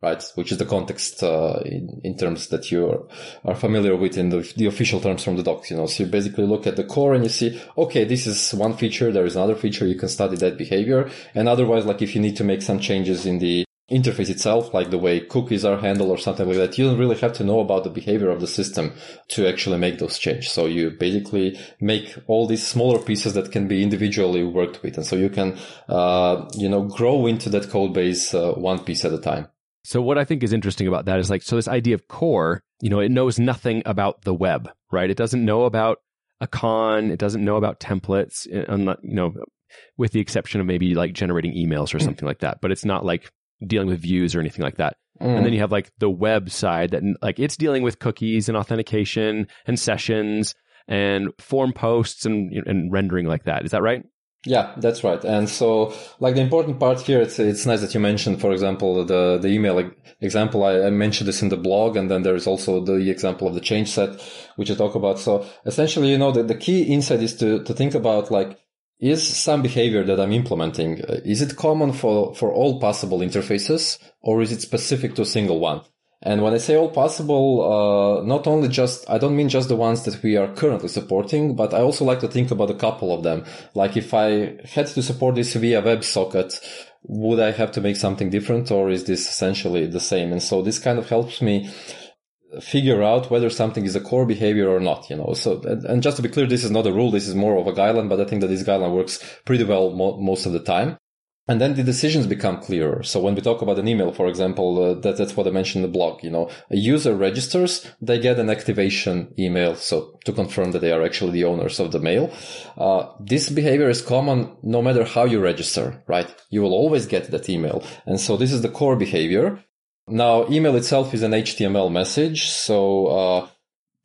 right? Which is the context uh, in, in terms that you are familiar with in the, the official terms from the docs. You know, so you basically look at the core and you see, okay, this is one feature. There is another feature. You can study that behavior. And otherwise, like if you need to make some changes in the interface itself, like the way cookies are handled or something like that, you don't really have to know about the behavior of the system to actually make those changes. So you basically make all these smaller pieces that can be individually worked with. And so you can, uh, you know, grow into that code base uh, one piece at a time. So what I think is interesting about that is like, so this idea of core, you know, it knows nothing about the web, right? It doesn't know about a con. It doesn't know about templates, uh, you know, with the exception of maybe like generating emails or mm. something like that. But it's not like dealing with views or anything like that. Mm. And then you have like the web side that like it's dealing with cookies and authentication and sessions and form posts and, and rendering like that. Is that right? Yeah, that's right. And so, like the important part here, it's it's nice that you mentioned, for example, the the email example. I, I mentioned this in the blog, and then there is also the example of the change set, which I talk about. So essentially, you know, the, the key insight is to to think about like is some behavior that I'm implementing, uh, is it common for, for all possible interfaces or is it specific to a single one? And when I say all possible, uh, not only just, I don't mean just the ones that we are currently supporting, but I also like to think about a couple of them. Like if I had to support this via WebSocket, would I have to make something different or is this essentially the same? And so this kind of helps me figure out whether something is a core behavior or not, you know. So, and, and, just to be clear, this is not a rule. This is more of a guideline, but I think that this guideline works pretty well mo- most of the time. And then the decisions become clearer. So when we talk about an email, for example, uh, that, that's what I mentioned in the blog. You know, a user registers, they get an activation email. So to confirm that they are actually the owners of the mail. Uh, this behavior is common no matter how you register, right? You will always get that email. And so this is the core behavior. Now, email itself is an HTML message. So, uh,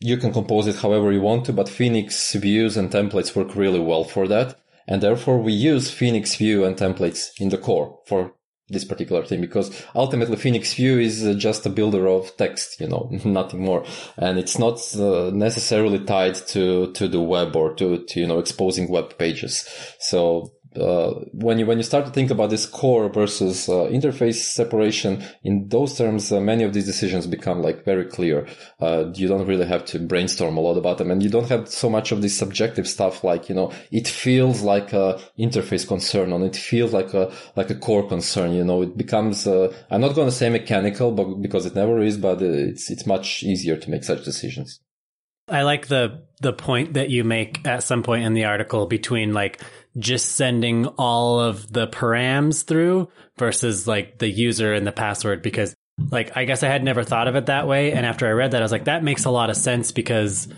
you can compose it however you want to, but Phoenix views and templates work really well for that. And therefore we use Phoenix View and templates in the core for this particular thing because ultimately Phoenix View is uh, just a builder of text, you know, nothing more. And it's not uh, necessarily tied to, to the web or to, to, you know, exposing web pages. So uh, when you when you start to think about this core versus uh, interface separation in those terms, uh, many of these decisions become like very clear. Uh, you don't really have to brainstorm a lot about them, and you don't have so much of this subjective stuff. Like you know, it feels like a interface concern, and it feels like a like a core concern. You know, it becomes. Uh, I'm not going to say mechanical, but because it never is, but it's it's much easier to make such decisions. I like the the point that you make at some point in the article between like just sending all of the params through versus like the user and the password because like I guess I had never thought of it that way and after I read that I was like that makes a lot of sense because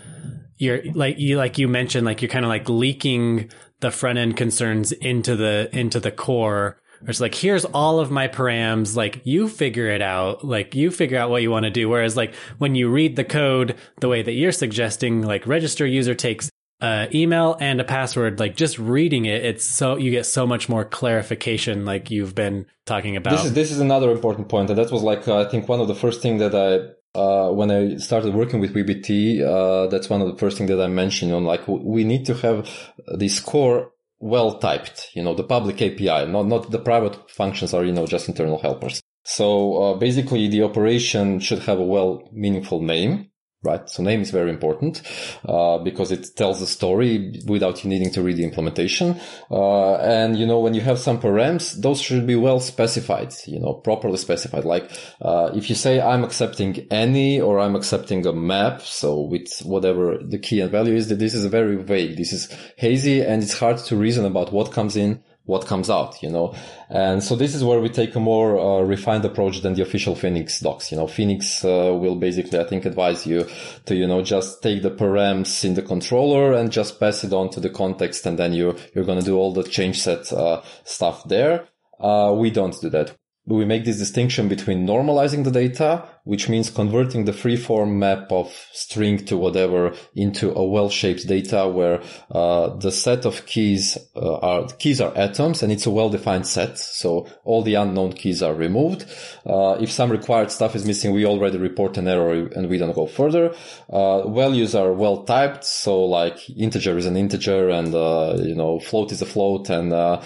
you're like you like you mentioned like you're kind of like leaking the front end concerns into the into the core. It's like here's all of my params. Like you figure it out. Like you figure out what you want to do. Whereas like when you read the code the way that you're suggesting, like register user takes uh, email and a password, like just reading it, it's so you get so much more clarification, like you've been talking about. This is this is another important point, and that was like uh, I think one of the first thing that I. Uh, when I started working with VBT, uh, that's one of the first things that I mentioned on like we need to have this core well typed, you know, the public API, not, not the private functions are, you know, just internal helpers. So, uh, basically the operation should have a well meaningful name right? So name is very important uh, because it tells the story without you needing to read the implementation. Uh, and you know, when you have some params, those should be well specified, you know, properly specified. Like uh, if you say I'm accepting any or I'm accepting a map, so with whatever the key and value is, that this is very vague. This is hazy, and it's hard to reason about what comes in what comes out, you know. And so this is where we take a more uh, refined approach than the official Phoenix docs. You know, Phoenix uh, will basically, I think, advise you to, you know, just take the params in the controller and just pass it on to the context, and then you you're going to do all the change set uh, stuff there. Uh, we don't do that we make this distinction between normalizing the data, which means converting the freeform map of string to whatever into a well-shaped data where uh, the set of keys uh, are keys are atoms and it's a well-defined set. So all the unknown keys are removed. Uh, if some required stuff is missing, we already report an error and we don't go further. Uh, values are well typed, so like integer is an integer and uh, you know float is a float and uh,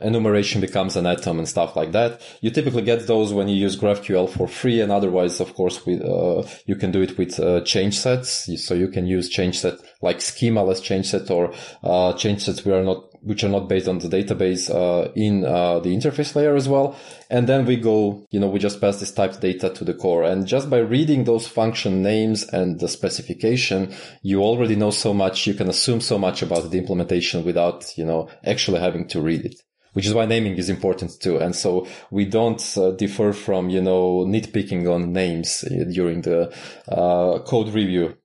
enumeration becomes an atom and stuff like that. You typically get those when you use GraphQL for free, and otherwise, of course, with, uh, you can do it with uh, change sets. So you can use change set like schemaless change set or uh, change sets we are not which are not based on the database uh, in uh, the interface layer as well. And then we go, you know, we just pass this typed data to the core. And just by reading those function names and the specification, you already know so much. You can assume so much about the implementation without, you know, actually having to read it which is why naming is important too. And so we don't uh, differ from, you know, nitpicking on names uh, during the uh, code review.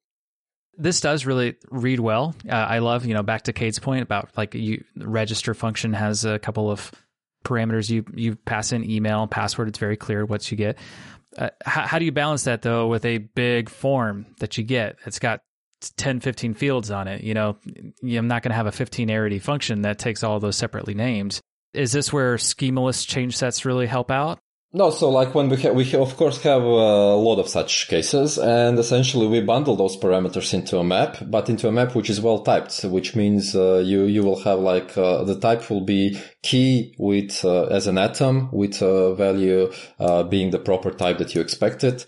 This does really read well. Uh, I love, you know, back to Cade's point about like you register function has a couple of parameters. You you pass in email, password. It's very clear what you get. Uh, how, how do you balance that though with a big form that you get? It's got 10, 15 fields on it. You know, I'm not going to have a 15 arity function that takes all those separately named is this where schemaless change sets really help out? No, so like when we have, we of course have a lot of such cases and essentially we bundle those parameters into a map, but into a map which is well typed, which means uh, you, you will have like, uh, the type will be key with, uh, as an atom with a value, uh, being the proper type that you expected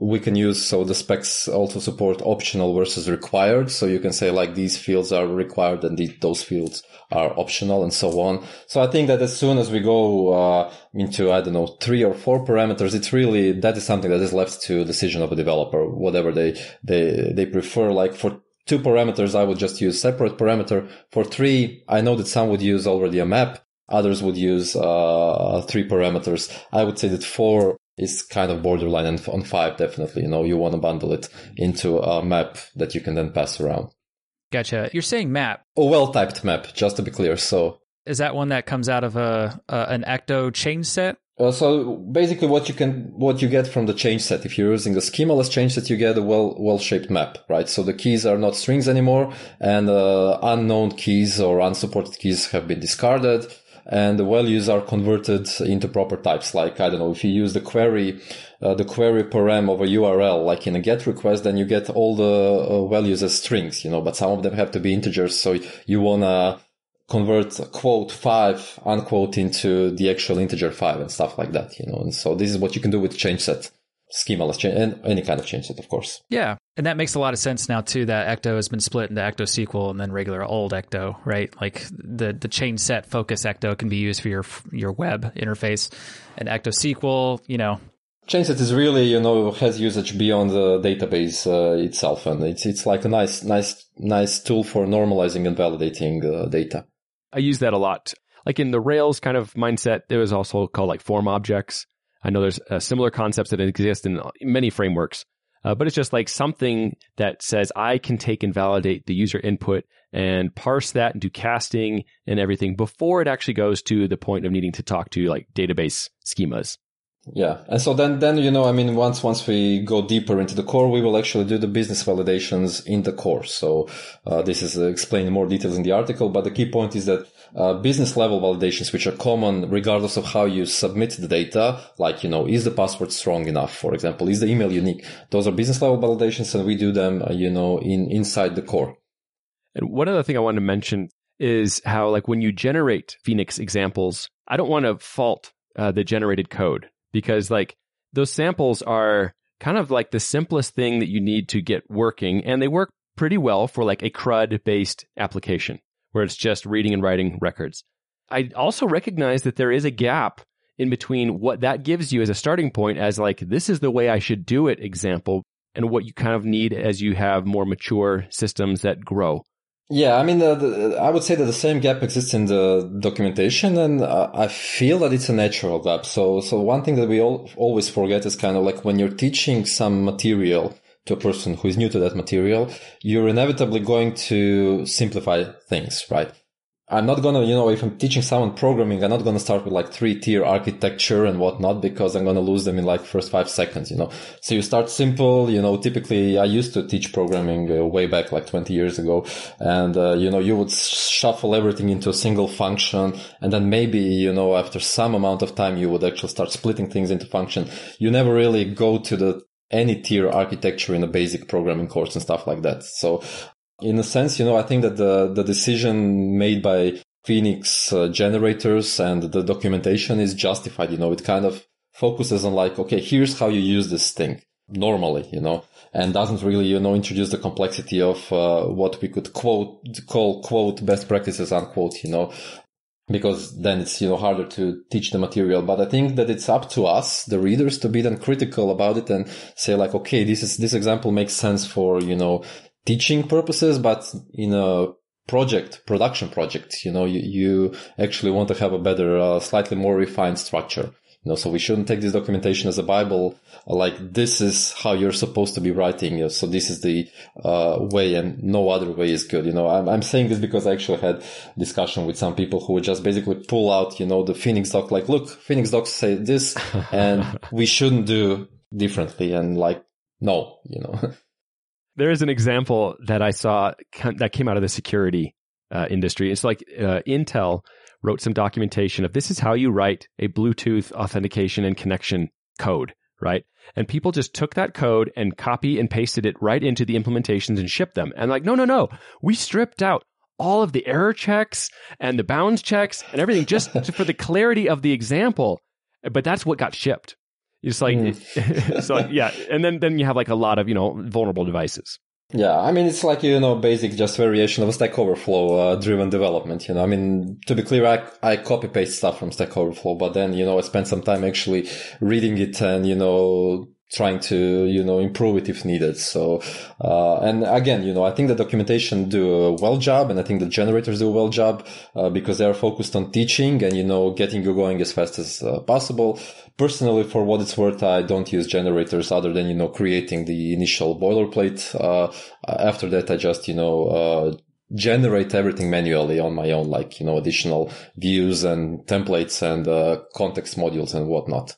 we can use so the specs also support optional versus required so you can say like these fields are required and the, those fields are optional and so on. So i think that as soon as we go uh, into i don't know three or four parameters it's really that is something that is left to decision of a developer whatever they they they prefer. Like for two parameters i would just use separate parameter. For three i know that some would use already a map others would use uh, three parameters. I would say that four is kind of borderline and on five definitely you know you want to bundle it into a map that you can then pass around gotcha. You're saying map. A well typed map just to be clear so. Is that one that comes out of a, a an ecto change set? Uh, so basically what you can what you get from the change set if you're using a schemaless change set you get a well well shaped map right? So the keys are not strings anymore and uh, unknown keys or unsupported keys have been discarded and the values are converted into proper types. Like, I don't know, if you use the query, uh, the query param of a URL, like in a GET request, then you get all the uh, values as strings, you know, but some of them have to be integers. So you want to convert quote five unquote into the actual integer five and stuff like that, you know. And so this is what you can do with change set schemaless change and any kind of change set, of course. Yeah. And that makes a lot of sense now too that Ecto has been split into Ecto SQL and then regular old Ecto, right? Like the the change set focus Ecto can be used for your your web interface and Ecto SQL, you know. Change set is really, you know, has usage beyond the database uh, itself and it's it's like a nice nice nice tool for normalizing and validating uh, data. I use that a lot. Like in the Rails kind of mindset, it was also called like form objects I know there's uh, similar concepts that exist in many frameworks. Uh, but it's just like something that says I can take and validate the user input and parse that and do casting and everything before it actually goes to the point of needing to talk to like database schemas. Yeah. And so then, then, you know, I mean, once, once we go deeper into the core, we will actually do the business validations in the core. So, uh, this is uh, explained in more details in the article, but the key point is that, uh, business level validations, which are common regardless of how you submit the data, like, you know, is the password strong enough? For example, is the email unique? Those are business level validations and we do them, uh, you know, in, inside the core. And one other thing I wanted to mention is how, like, when you generate Phoenix examples, I don't want to fault uh, the generated code because like those samples are kind of like the simplest thing that you need to get working and they work pretty well for like a CRUD based application where it's just reading and writing records. I also recognize that there is a gap in between what that gives you as a starting point as like this is the way I should do it example and what you kind of need as you have more mature systems that grow. Yeah, I mean, the, the, I would say that the same gap exists in the documentation, and uh, I feel that it's a natural gap. So, so one thing that we all, always forget is kind of like when you're teaching some material to a person who is new to that material, you're inevitably going to simplify things, right? I'm not gonna, you know, if I'm teaching someone programming, I'm not gonna start with like three tier architecture and whatnot because I'm gonna lose them in like first five seconds, you know. So you start simple, you know, typically I used to teach programming uh, way back like 20 years ago. And, uh, you know, you would shuffle everything into a single function. And then maybe, you know, after some amount of time, you would actually start splitting things into function. You never really go to the any tier architecture in a basic programming course and stuff like that. So in a sense, you know, I think that the, the decision made by Phoenix uh, generators and the documentation is justified. You know, it kind of focuses on like, okay, here's how you use this thing normally, you know, and doesn't really, you know, introduce the complexity of uh, what we could quote, call, quote, best practices, unquote, you know, because then it's, you know, harder to teach the material. But I think that it's up to us, the readers, to be then critical about it and say like, okay, this is, this example makes sense for, you know, teaching purposes, but in a project, production project, you know, you, you actually want to have a better, uh, slightly more refined structure. You know, so we shouldn't take this documentation as a Bible, uh, like this is how you're supposed to be writing. You know, so this is the uh, way, and no other way is good. You know, I'm, I'm saying this because I actually had discussion with some people who would just basically pull out, you know, the Phoenix doc, like, look, Phoenix docs say this, and we shouldn't do differently, and like, no, you know. There is an example that I saw that came out of the security uh, industry. It's like uh, Intel wrote some documentation of this is how you write a Bluetooth authentication and connection code, right? And people just took that code and copy and pasted it right into the implementations and shipped them. And like, no, no, no, we stripped out all of the error checks and the bounds checks and everything just for the clarity of the example. But that's what got shipped. It's like, mm. so yeah, and then then you have like a lot of you know vulnerable devices. Yeah, I mean it's like you know basic just variation of a Stack Overflow uh, driven development. You know, I mean to be clear, I I copy paste stuff from Stack Overflow, but then you know I spend some time actually reading it and you know trying to you know improve it if needed. So uh, and again you know i think the documentation do a well job and i think the generators do a well job uh, because they are focused on teaching and you know getting you going as fast as uh, possible. Personally for what it's worth i don't use generators other than you know creating the initial boilerplate. Uh, after that i just you know uh, generate everything manually on my own like you know additional views and templates and uh, context modules and whatnot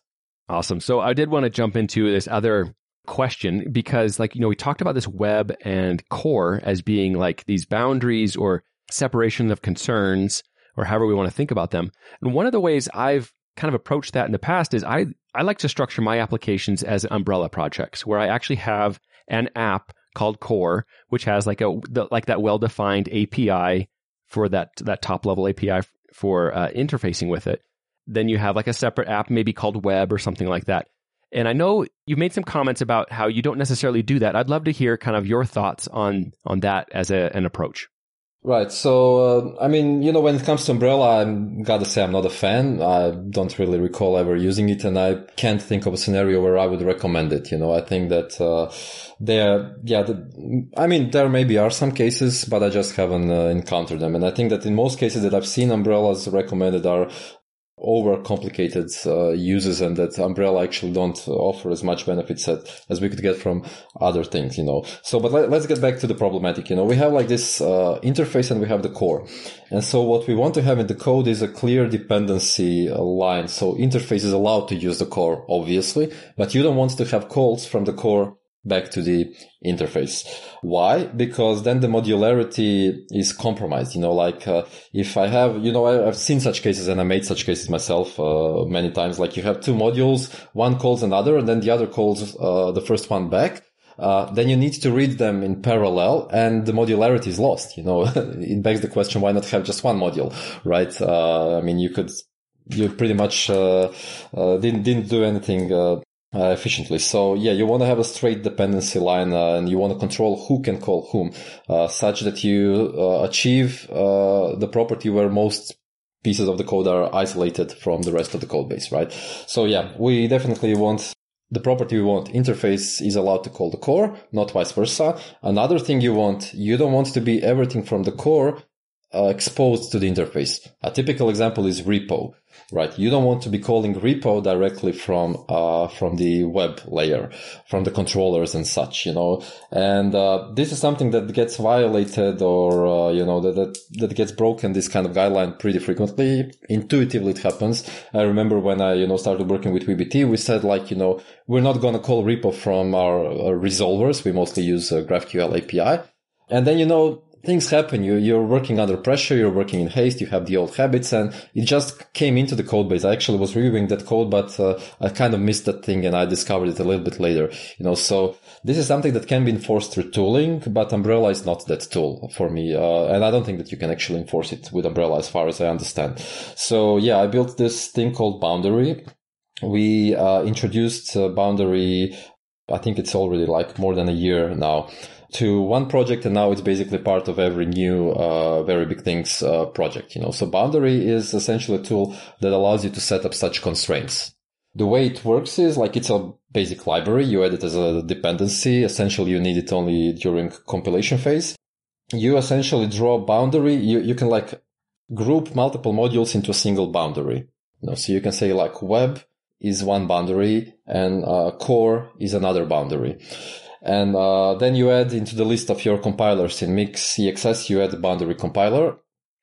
Awesome. So I did want to jump into this other question because, like, you know, we talked about this web and core as being like these boundaries or separation of concerns or however we want to think about them. And one of the ways I've kind of approached that in the past is I, I like to structure my applications as umbrella projects where I actually have an app called core, which has like a, the, like that well-defined API for that, that top level API for uh, interfacing with it. Then you have like a separate app, maybe called Web or something like that. And I know you've made some comments about how you don't necessarily do that. I'd love to hear kind of your thoughts on on that as a, an approach. Right. So, uh, I mean, you know, when it comes to Umbrella, I'm gotta say I'm not a fan. I don't really recall ever using it and I can't think of a scenario where I would recommend it. You know, I think that, uh, there, yeah, the, I mean, there maybe are some cases, but I just haven't uh, encountered them. And I think that in most cases that I've seen umbrellas recommended are overcomplicated uh, uses and that Umbrella actually don't offer as much benefits as, as we could get from other things, you know. So, but let, us get back to the problematic, you know, we have like this uh, interface and we have the core. And so what we want to have in the code is a clear dependency uh, line. So interface is allowed to use the core, obviously, but you don't want to have calls from the core back to the interface. Why? Because then the modularity is compromised. You know, like uh, if I have, you know, I, have seen such cases and I made such cases myself uh, many times. Like you have two modules, one calls another, and then the other calls uh, the first one back. Uh, then you need to read them in parallel and the modularity is lost. You know, it begs the question, why not have just one module, right? Uh, I mean, you could, you pretty much, uh, didn't, didn't do anything, uh, efficiently. So yeah, you want to have a straight dependency line uh, and you want to control who can call whom, uh, such that you uh, achieve uh, the property where most pieces of the code are isolated from the rest of the code base, right? So yeah, we definitely want the property we want interface is allowed to call the core, not vice versa. Another thing you want, you don't want to be everything from the core uh, exposed to the interface. A typical example is repo right? You don't want to be calling repo directly from, uh, from the web layer, from the controllers and such, you know, and, uh, this is something that gets violated or, uh, you know, that, that, that gets broken, this kind of guideline pretty frequently. Intuitively it happens. I remember when I, you know, started working with VBT, we said like, you know, we're not going to call repo from our, our resolvers. We mostly use GraphQL API. And then, you know, things happen. You, you're working under pressure. You're working in haste. You have the old habits and it just came into the code base. I actually was reviewing that code, but uh, I kind of missed that thing and I discovered it a little bit later, you know, so this is something that can be enforced through tooling, but Umbrella is not that tool for me. Uh, and I don't think that you can actually enforce it with Umbrella as far as I understand. So yeah, I built this thing called Boundary. We uh, introduced uh, Boundary I think it's already like more than a year now to one project and now it's basically part of every new uh, very big things uh, project you know. So boundary is essentially a tool that allows you to set up such constraints. The way it works is like it's a basic library. You add it as a dependency. Essentially you need it only during compilation phase. You essentially draw a boundary. You, you can like group multiple modules into a single boundary. You know so you can say like web is one boundary and uh, core is another boundary and uh, then you add into the list of your compilers in mix.exs, you add boundary compiler.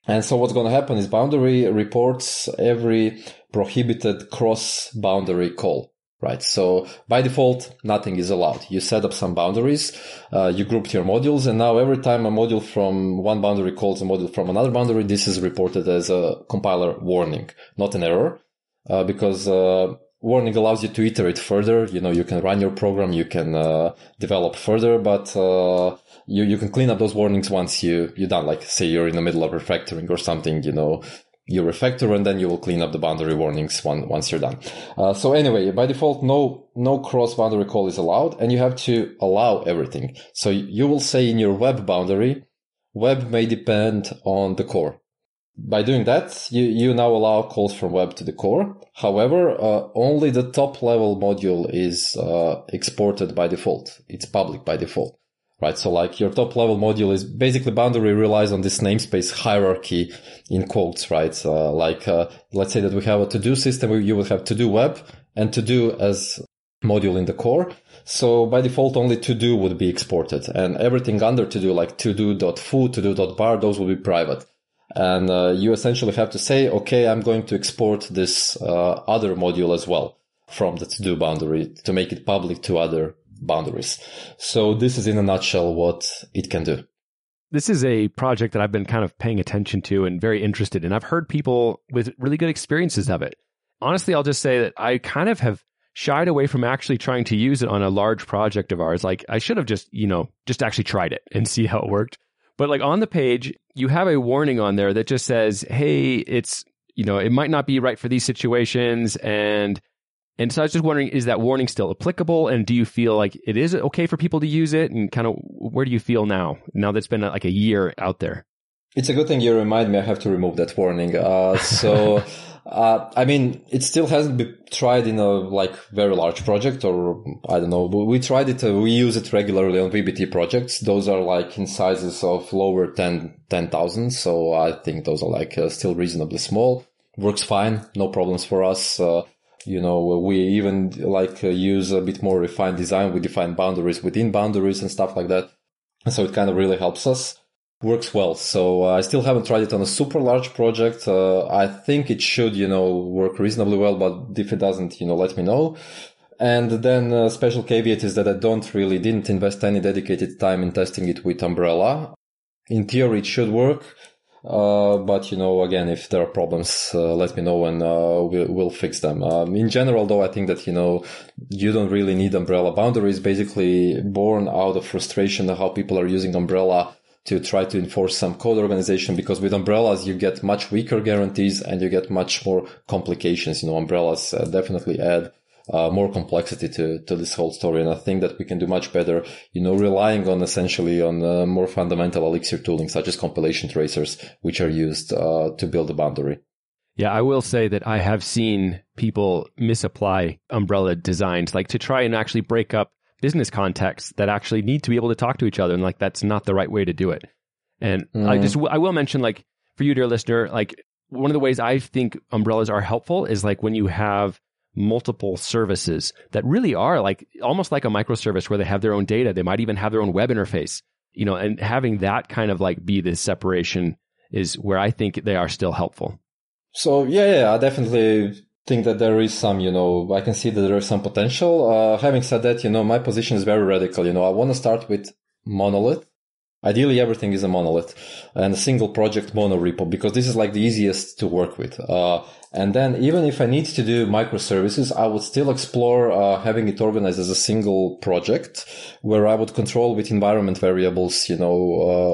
And so what's going to happen is boundary reports every prohibited cross boundary call. Right. So by default, nothing is allowed. You set up some boundaries, uh, you grouped your modules, and now every time a module from one boundary calls a module from another boundary, this is reported as a compiler warning, not an error, uh, because uh, warning allows you to iterate further. You know, you can run your program, you can uh, develop further, but uh, you you can clean up those warnings once you you're done. Like say you're in the middle of refactoring or something, you know. You refactor and then you will clean up the boundary warnings one, once you're done. Uh, so anyway, by default, no, no cross boundary call is allowed and you have to allow everything. So you will say in your web boundary, web may depend on the core by doing that, you, you now allow calls from web to the core. However, uh, only the top level module is uh, exported by default. It's public by default, right? So like your top level module is basically boundary relies on this namespace hierarchy in quotes, right? Uh, like, uh, let's say that we have a to do system you would have to do web and to do as module in the core. So by default, only to do would be exported and everything under to do like to do.foo, to do.bar, those will be private and uh, you essentially have to say, okay, I'm going to export this uh, other module as well from the to-do boundary to make it public to other boundaries. So this is in a nutshell what it can do. This is a project that I've been kind of paying attention to and very interested in. I've heard people with really good experiences of it. Honestly, I'll just say that I kind of have shied away from actually trying to use it on a large project of ours. Like I should have just, you know, just actually tried it and see how it worked. But like on the page, you have a warning on there that just says, "Hey, it's you know, it might not be right for these situations." And and so I was just wondering, is that warning still applicable? And do you feel like it is okay for people to use it? And kind of where do you feel now? Now that's been like a year out there. It's a good thing you remind me. I have to remove that warning. Uh, so. Uh, I mean, it still hasn't been tried in a like very large project or I don't know. We tried it. Uh, we use it regularly on VBT projects. Those are like in sizes of lower than 10,000. So I think those are like uh, still reasonably small. works fine. No problems for us. Uh, you know, we even like uh, use a bit more refined design. We define boundaries within boundaries and stuff like that. So it kind of really helps us. Works well. So uh, I still haven't tried it on a super large project. Uh, I think it should, you know, work reasonably well, but if it doesn't, you know, let me know. And then a special caveat is that I don't really didn't invest any dedicated time in testing it with Umbrella. In theory, it should work. Uh, but you know, again, if there are problems, uh, let me know and uh, we'll, we'll, fix them. Um, in general, though, I think that you know you don't really need umbrella boundaries. Basically, born out of frustration of how people are using umbrella to try to enforce some code organization. Because with umbrellas, you get much weaker guarantees and you get much more complications. You know, umbrellas uh, definitely add uh, more complexity to, to this whole story. And I think that we can do much better, you know, relying on essentially on uh, more fundamental Elixir tooling, such as compilation tracers, which are used uh, to build a boundary. Yeah, I will say that I have seen people misapply umbrella designs, like to try and actually break up business contexts that actually need to be able to talk to each other. And like, that's not the right way to do it. And mm. I just, I will mention like for you, dear listener, like one of the ways I think umbrellas are helpful is like when you have multiple services that really are like almost like a microservice where they have their own data. They might even have their own web interface, you know, and having that kind of like be the separation is where I think they are still helpful. So yeah, yeah, I definitely think that there is some, you know, I can see that there is some potential. Uh, having said that, you know, my position is very radical. You know, I want to start with monolith. Ideally, everything is a monolith and a single project mono repo because this is like the easiest to work with. Uh, and then even if I need to do microservices, I would still explore uh, having it organized as a single project where I would control with environment variables, you know,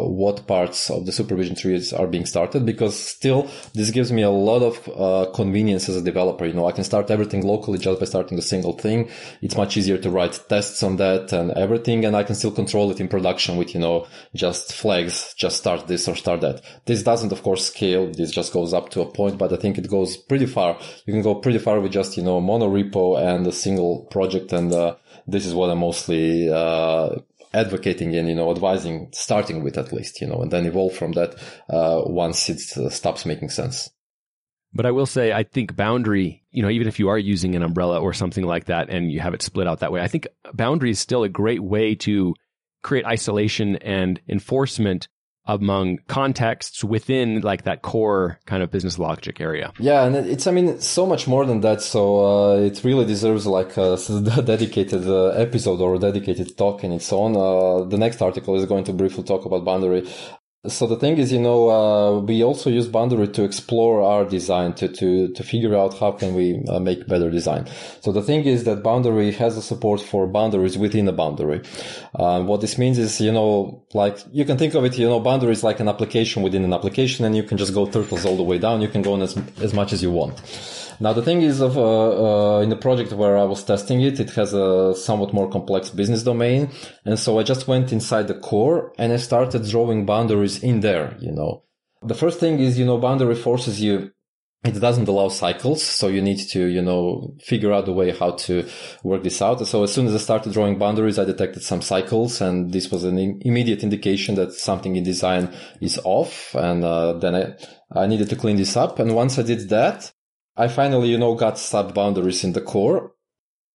uh, what parts of the supervision trees are being started because still this gives me a lot of uh, convenience as a developer. You know, I can start everything locally just by starting a single thing. It's much easier to write tests on that and everything. And I can still control it in production with, you know, just flags, just start this or start that. This doesn't, of course, scale. This just goes up to a point, but I think it goes pretty far. You can go pretty far with just, you know, mono repo and a single project. And, uh, this is what I'm mostly, uh, advocating and, you know, advising, starting with at least, you know, and then evolve from that, uh, once it uh, stops making sense. But I will say, I think boundary, you know, even if you are using an umbrella or something like that and you have it split out that way, I think boundary is still a great way to create isolation and enforcement among contexts within like that core kind of business logic area. Yeah, and it's I mean so much more than that. So uh, it really deserves like a dedicated uh, episode or a dedicated talk in its own. Uh, the next article is going to briefly talk about boundary. So the thing is, you know, uh, we also use boundary to explore our design to, to, to figure out how can we uh, make better design. So the thing is that boundary has a support for boundaries within a boundary. Uh, what this means is, you know, like you can think of it, you know, boundaries like an application within an application and you can just go turtles all the way down. You can go on as, as much as you want. Now the thing is, of uh, uh, in the project where I was testing it, it has a somewhat more complex business domain, and so I just went inside the core and I started drawing boundaries in there. You know, the first thing is, you know, boundary forces you it doesn't allow cycles, so you need to, you know, figure out the way how to work this out. So as soon as I started drawing boundaries, I detected some cycles, and this was an immediate indication that something in design is off. And uh, then I, I needed to clean this up. And once I did that, I finally, you know, got sub boundaries in the core.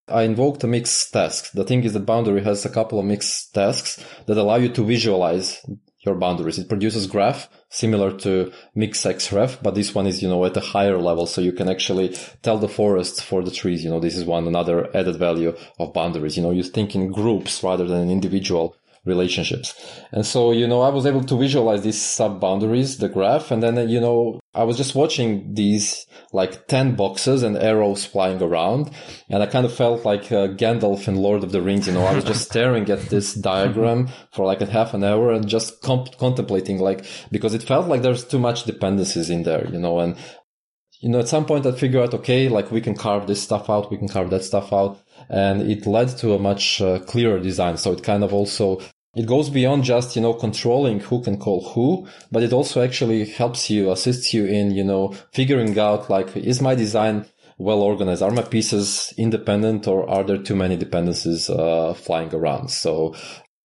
I invoked a mix task. The thing is that boundary has a couple of mix tasks that allow you to visualize your boundaries. It produces graph similar to mix xref, but this one is, you know, at a higher level. So you can actually tell the forest for the trees, you know, this is one another added value of boundaries. You know, you think in groups rather than an individual relationships. And so, you know, I was able to visualize these sub boundaries, the graph. And then, you know, I was just watching these like 10 boxes and arrows flying around. And I kind of felt like uh, Gandalf in Lord of the Rings. You know, I was just staring at this diagram for like a half an hour and just comp- contemplating like, because it felt like there's too much dependencies in there, you know, and you know, at some point I figured out, okay, like we can carve this stuff out, we can carve that stuff out and it led to a much uh, clearer design. So it kind of also it goes beyond just you know controlling who can call who, but it also actually helps you, assists you in you know figuring out like is my design well organized? Are my pieces independent or are there too many dependencies uh, flying around? So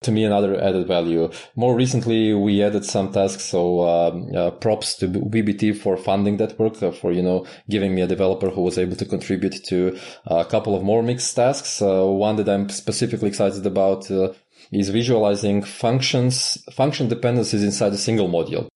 to me another added value. More recently, we added some tasks. So um, uh, props to VBT for funding that work, for you know giving me a developer who was able to contribute to a couple of more mix tasks. Uh, one that I'm specifically excited about uh, is visualizing functions, function dependencies inside a single module.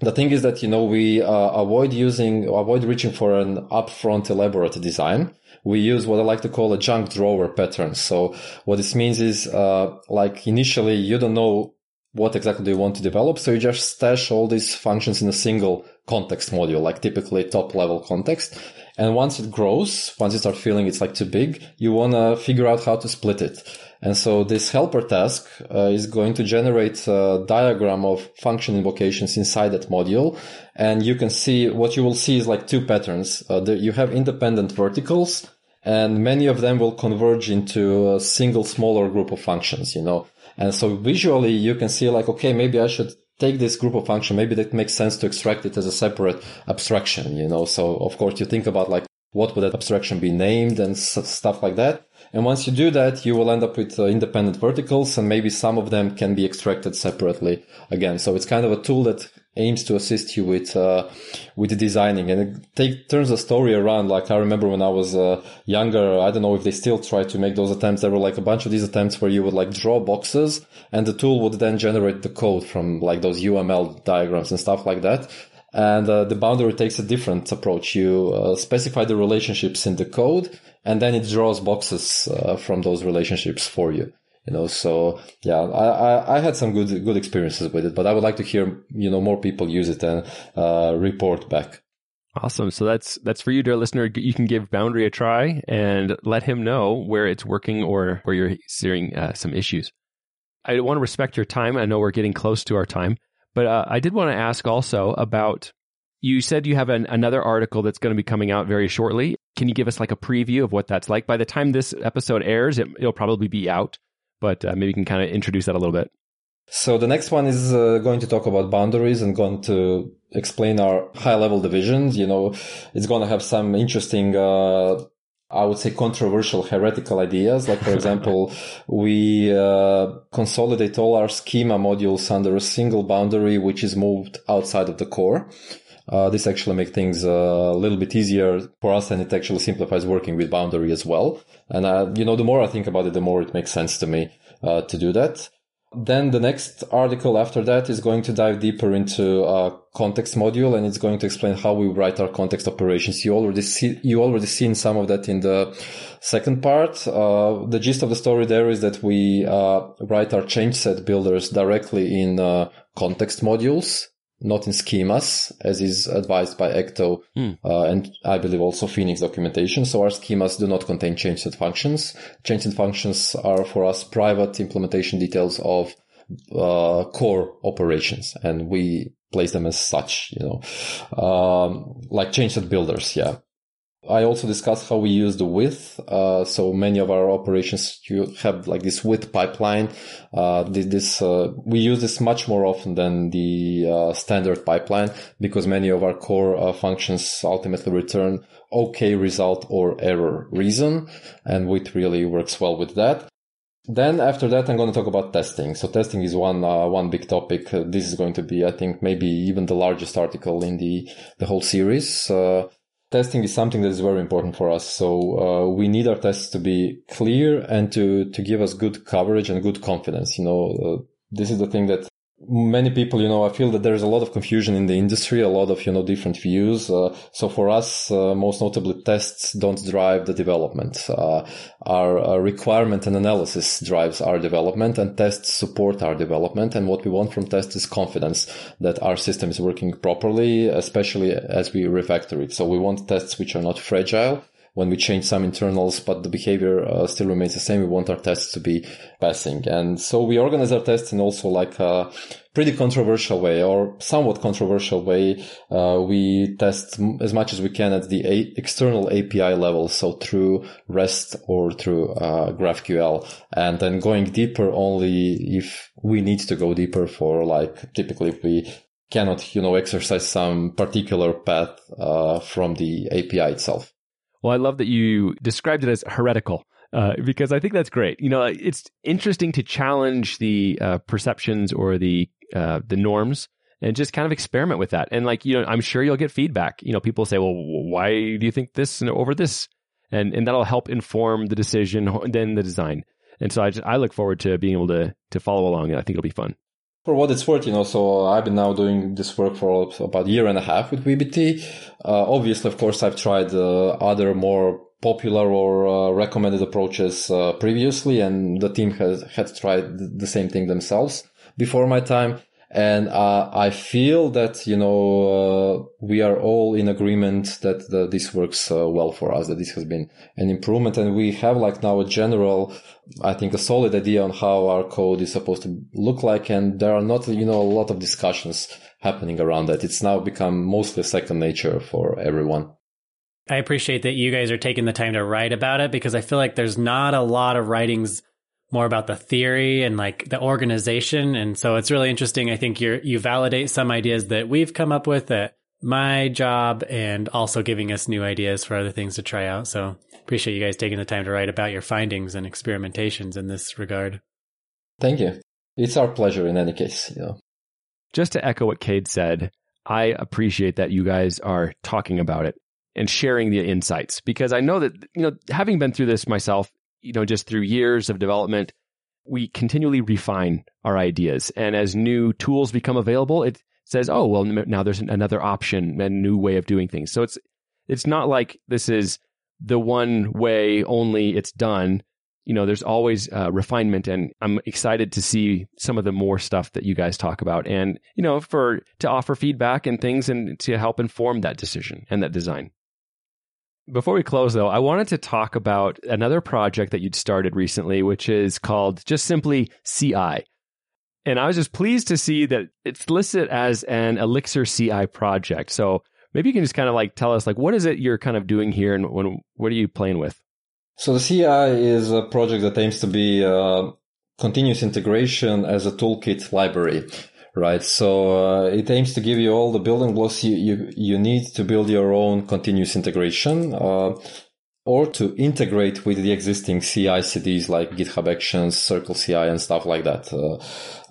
The thing is that, you know, we uh, avoid using, avoid reaching for an upfront elaborate design. We use what I like to call a junk drawer pattern. So what this means is, uh, like initially you don't know what exactly you want to develop. So you just stash all these functions in a single context module, like typically top level context. And once it grows, once you start feeling it's like too big, you want to figure out how to split it. And so this helper task uh, is going to generate a diagram of function invocations inside that module. And you can see what you will see is like two patterns. Uh, you have independent verticals and many of them will converge into a single smaller group of functions, you know. And so visually you can see like, okay, maybe I should take this group of function. Maybe that makes sense to extract it as a separate abstraction, you know. So of course you think about like, what would that abstraction be named and stuff like that. And once you do that, you will end up with uh, independent verticals and maybe some of them can be extracted separately again. So it's kind of a tool that aims to assist you with, uh, with designing and it take, turns the story around. Like I remember when I was uh, younger, I don't know if they still try to make those attempts. There were like a bunch of these attempts where you would like draw boxes and the tool would then generate the code from like those UML diagrams and stuff like that. And uh, the boundary takes a different approach. You uh, specify the relationships in the code, and then it draws boxes uh, from those relationships for you. You know, so yeah, I, I, I, had some good good experiences with it, but I would like to hear you know more people use it and uh, report back. Awesome. So that's that's for you, dear listener. You can give Boundary a try and let him know where it's working or where you're seeing uh, some issues. I want to respect your time. I know we're getting close to our time. But uh, I did want to ask also about you said you have an, another article that's going to be coming out very shortly. Can you give us like a preview of what that's like? By the time this episode airs, it, will probably be out, but uh, maybe you can kind of introduce that a little bit. So the next one is uh, going to talk about boundaries and going to explain our high level divisions. You know, it's going to have some interesting uh, I would say controversial heretical ideas. Like, for example, we uh, consolidate all our schema modules under a single boundary, which is moved outside of the core. Uh, this actually makes things uh, a little bit easier for us and it actually simplifies working with boundary as well. And, uh, you know, the more I think about it, the more it makes sense to me uh, to do that. Then the next article after that is going to dive deeper into a context module and it's going to explain how we write our context operations. You already see, you already seen some of that in the second part. Uh, the gist of the story there is that we uh, write our change set builders directly in uh, context modules not in schemas, as is advised by Ecto mm. uh, and I believe also Phoenix documentation. So our schemas do not contain change set functions. Change set functions are for us private implementation details of uh, core operations, and we place them as such, you know, um, like change set builders. Yeah. I also discussed how we use the with. Uh, so many of our operations, you have like this with pipeline. Uh, this, uh, we use this much more often than the uh, standard pipeline because many of our core uh, functions ultimately return okay result or error reason. And with really works well with that. Then after that, I'm going to talk about testing. So testing is one uh, one big topic. This is going to be, I think, maybe even the largest article in the the whole series. Testing is something that is very important for us. So uh, we need our tests to be clear and to to give us good coverage and good confidence. You know, uh, this is the thing that many people, you know, I feel that there's a lot of confusion in the industry, a lot of, you know, different views. Uh, so for us, uh, most notably tests don't drive the development. Uh, our, our, requirement and analysis drives our development and tests support our development. And what we want from tests is confidence that our system is working properly, especially as we refactor it. So we want tests which are not fragile when we change some internals, but the behavior uh, still remains the same. We want our tests to be passing. And so we organize our tests in also like a pretty controversial way or somewhat controversial way. Uh, we test as much as we can at the a- external API level. So through REST or through uh, GraphQL and then going deeper only if we need to go deeper for like typically if we cannot, you know, exercise some particular path uh, from the API itself. Well, I love that you described it as heretical. uh, because I think that's great. You know, it's interesting to challenge the uh, perceptions or the uh, the norms and just kind of experiment with that. And like you know, I'm sure you'll get feedback. You know, people say, "Well, why do you think this over this?" And and that'll help inform the decision, then the design. And so I just, I look forward to being able to to follow along, and I think it'll be fun. For what it's worth, you know, so I've been now doing this work for about a year and a half with VBT. Uh, obviously, of course, I've tried uh, other more popular or uh, recommended approaches uh, previously, and the team has had tried the same thing themselves before my time. And uh, I feel that you know uh, we are all in agreement that this works uh, well for us. That this has been an improvement, and we have like now a general, I think, a solid idea on how our code is supposed to look like. And there are not you know a lot of discussions happening around that. It's now become mostly second nature for everyone. I appreciate that you guys are taking the time to write about it because I feel like there's not a lot of writings more about the theory and like the organization. And so it's really interesting. I think you you validate some ideas that we've come up with at my job and also giving us new ideas for other things to try out. So appreciate you guys taking the time to write about your findings and experimentations in this regard. Thank you. It's our pleasure in any case, you know. Just to echo what Cade said, I appreciate that you guys are talking about it and sharing the insights because I know that, you know, having been through this myself, you know, just through years of development, we continually refine our ideas. And as new tools become available, it says, oh, well, now there's another option and new way of doing things. So it's, it's not like this is the one way only it's done. You know, there's always uh, refinement, and I'm excited to see some of the more stuff that you guys talk about, and you know, for to offer feedback and things, and to help inform that decision and that design. Before we close, though, I wanted to talk about another project that you'd started recently, which is called just simply CI. And I was just pleased to see that it's listed as an Elixir CI project. So maybe you can just kind of like tell us, like, what is it you're kind of doing here and when, what are you playing with? So the CI is a project that aims to be uh, continuous integration as a toolkit library right? So uh, it aims to give you all the building blocks you, you, you need to build your own continuous integration. Uh, or to integrate with the existing CI CDs like GitHub Actions, Circle CI, and stuff like that. Uh,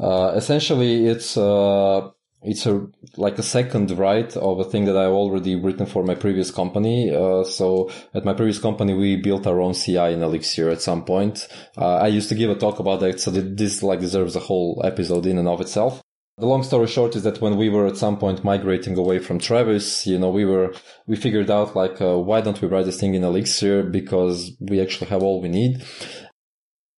uh essentially, it's uh, it's a like a second write of a thing that I've already written for my previous company. Uh, so at my previous company, we built our own CI in Elixir at some point. Uh, I used to give a talk about that, so this like deserves a whole episode in and of itself. The long story short is that when we were at some point migrating away from Travis, you know, we were, we figured out like, uh, why don't we write this thing in Elixir? Because we actually have all we need.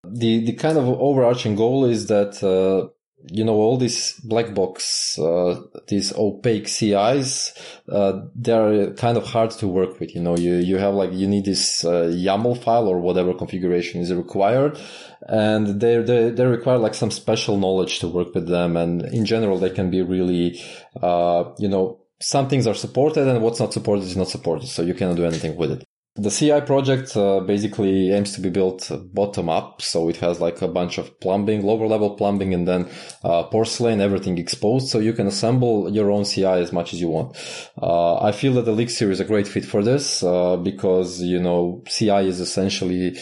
The, the kind of overarching goal is that, uh, you know, all these black box, uh, these opaque CIs, uh, they're kind of hard to work with. You know, you, you have like, you need this, uh, YAML file or whatever configuration is required. And they, they, they require like some special knowledge to work with them. And in general, they can be really, uh, you know, some things are supported and what's not supported is not supported. So you cannot do anything with it. The CI project uh, basically aims to be built bottom up, so it has like a bunch of plumbing, lower level plumbing, and then uh, porcelain, everything exposed, so you can assemble your own CI as much as you want. Uh, I feel that Elixir is a great fit for this uh, because you know CI is essentially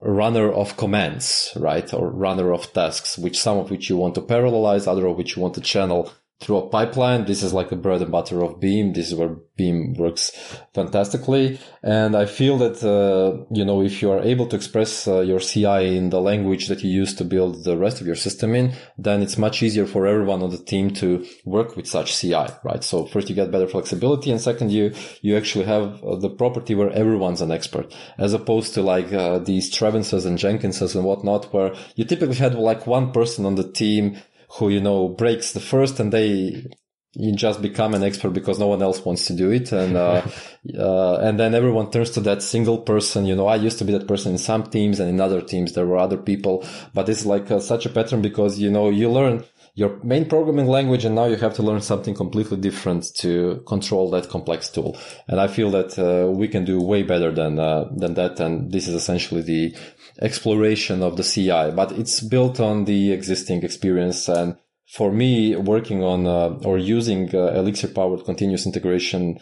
runner of commands, right? Or runner of tasks, which some of which you want to parallelize, other of which you want to channel through a pipeline. This is like the bread and butter of Beam. This is where Beam works fantastically. And I feel that, uh, you know, if you are able to express uh, your CI in the language that you use to build the rest of your system in, then it's much easier for everyone on the team to work with such CI, right? So first you get better flexibility. And second, you, you actually have uh, the property where everyone's an expert as opposed to like, uh, these Travises and Jenkinses and whatnot, where you typically had like one person on the team who, you know, breaks the first and they, you just become an expert because no one else wants to do it. And, uh, uh, and then everyone turns to that single person. You know, I used to be that person in some teams and in other teams, there were other people, but it's like uh, such a pattern because, you know, you learn your main programming language and now you have to learn something completely different to control that complex tool. And I feel that, uh, we can do way better than, uh, than that. And this is essentially the, exploration of the CI, but it's built on the existing experience. And for me, working on uh, or using uh, Elixir powered continuous integration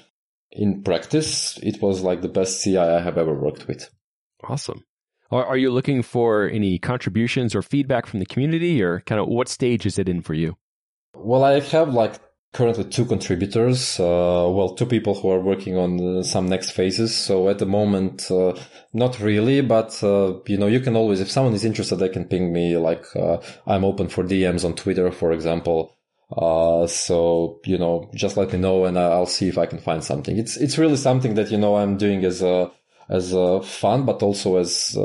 in practice, it was like the best CI I have ever worked with. Awesome. Are, are you looking for any contributions or feedback from the community, or kind of what stage is it in for you? Well, I have like currently two contributors. Uh, well, two people who are working on uh, some next phases. So at the moment, uh, not really, but uh, you know, you can always, if someone is interested, they can ping me. Like uh, I'm open for DMs on Twitter, for example. So you know, just let me know, and I'll see if I can find something. It's it's really something that you know I'm doing as a as a fun, but also as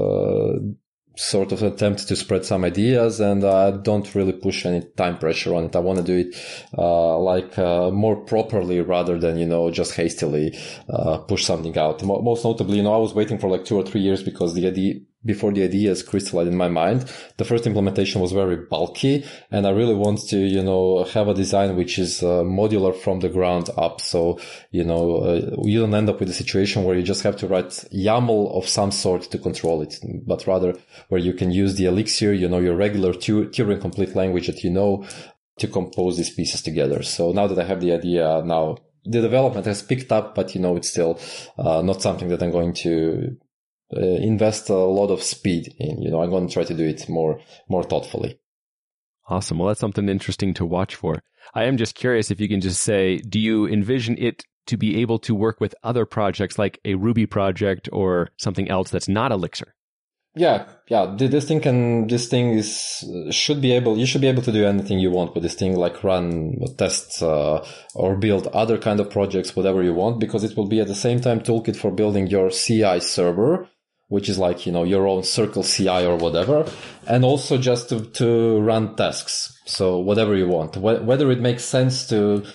sort of attempt to spread some ideas and I don't really push any time pressure on it. I want to do it, uh, like, uh, more properly rather than, you know, just hastily, uh, push something out. Most notably, you know, I was waiting for like two or three years because the idea, before the ideas crystallized in my mind. The first implementation was very bulky and I really want to, you know, have a design which is uh, modular from the ground up. So, you know, uh, you don't end up with a situation where you just have to write YAML of some sort to control it, but rather where you can use the Elixir, you know, your regular Turing complete language that you know to compose these pieces together. So now that I have the idea now, the development has picked up, but you know, it's still uh, not something that I'm going to uh, invest a lot of speed in. You know, I'm going to try to do it more more thoughtfully. Awesome. Well, that's something interesting to watch for. I am just curious if you can just say, do you envision it to be able to work with other projects like a Ruby project or something else that's not Elixir? Yeah, yeah. This thing can, this thing is, should be able, you should be able to do anything you want with this thing, like run tests, uh, or build other kind of projects, whatever you want, because it will be at the same time toolkit for building your CI server which is like, you know, your own circle CI or whatever. And also just to, to run tasks. So whatever you want, Wh- whether it makes sense to,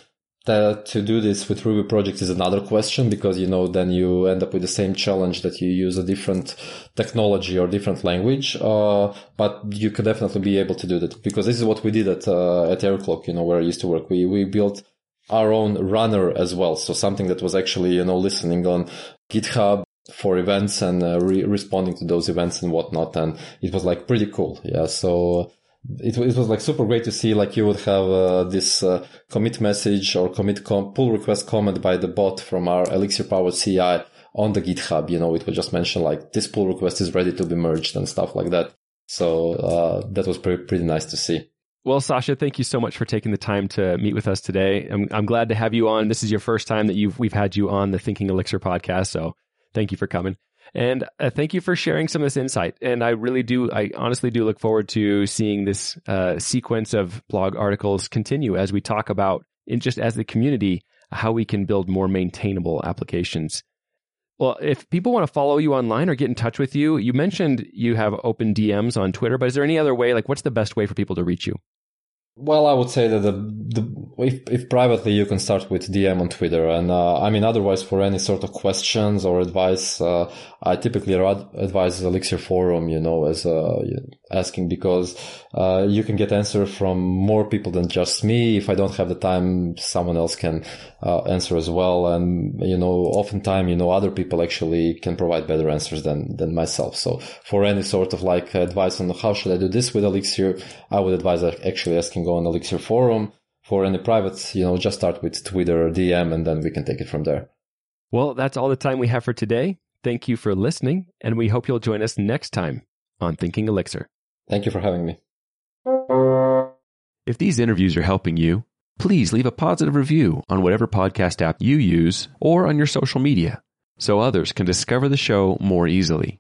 to, to do this with Ruby project is another question because, you know, then you end up with the same challenge that you use a different technology or different language. Uh, but you could definitely be able to do that because this is what we did at, uh, at Aircloak, you know, where I used to work. We, we built our own runner as well. So something that was actually, you know, listening on GitHub for events and uh, re- responding to those events and whatnot. And it was like pretty cool. Yeah. So it, it was like super great to see like you would have uh, this uh, commit message or commit com- pull request comment by the bot from our Elixir powered CI on the GitHub. You know, it would just mention like this pull request is ready to be merged and stuff like that. So uh, that was pretty, pretty nice to see. Well, Sasha, thank you so much for taking the time to meet with us today. I'm, I'm glad to have you on. This is your first time that you've we've had you on the Thinking Elixir podcast, so thank you for coming. And uh, thank you for sharing some of this insight. And I really do, I honestly do look forward to seeing this uh, sequence of blog articles continue as we talk about, in just as the community, how we can build more maintainable applications. Well, if people want to follow you online or get in touch with you, you mentioned you have open DMs on Twitter, but is there any other way? Like, what's the best way for people to reach you? Well, I would say that the, the if, if privately you can start with DM on Twitter, and uh, I mean otherwise for any sort of questions or advice, uh, I typically advise Elixir Forum, you know, as uh, asking because uh, you can get answer from more people than just me. If I don't have the time, someone else can uh, answer as well, and you know, oftentimes you know other people actually can provide better answers than than myself. So for any sort of like advice on how should I do this with Elixir, I would advise actually asking on Elixir forum. For any private, you know, just start with Twitter or DM and then we can take it from there. Well, that's all the time we have for today. Thank you for listening, and we hope you'll join us next time on Thinking Elixir. Thank you for having me. If these interviews are helping you, please leave a positive review on whatever podcast app you use or on your social media so others can discover the show more easily.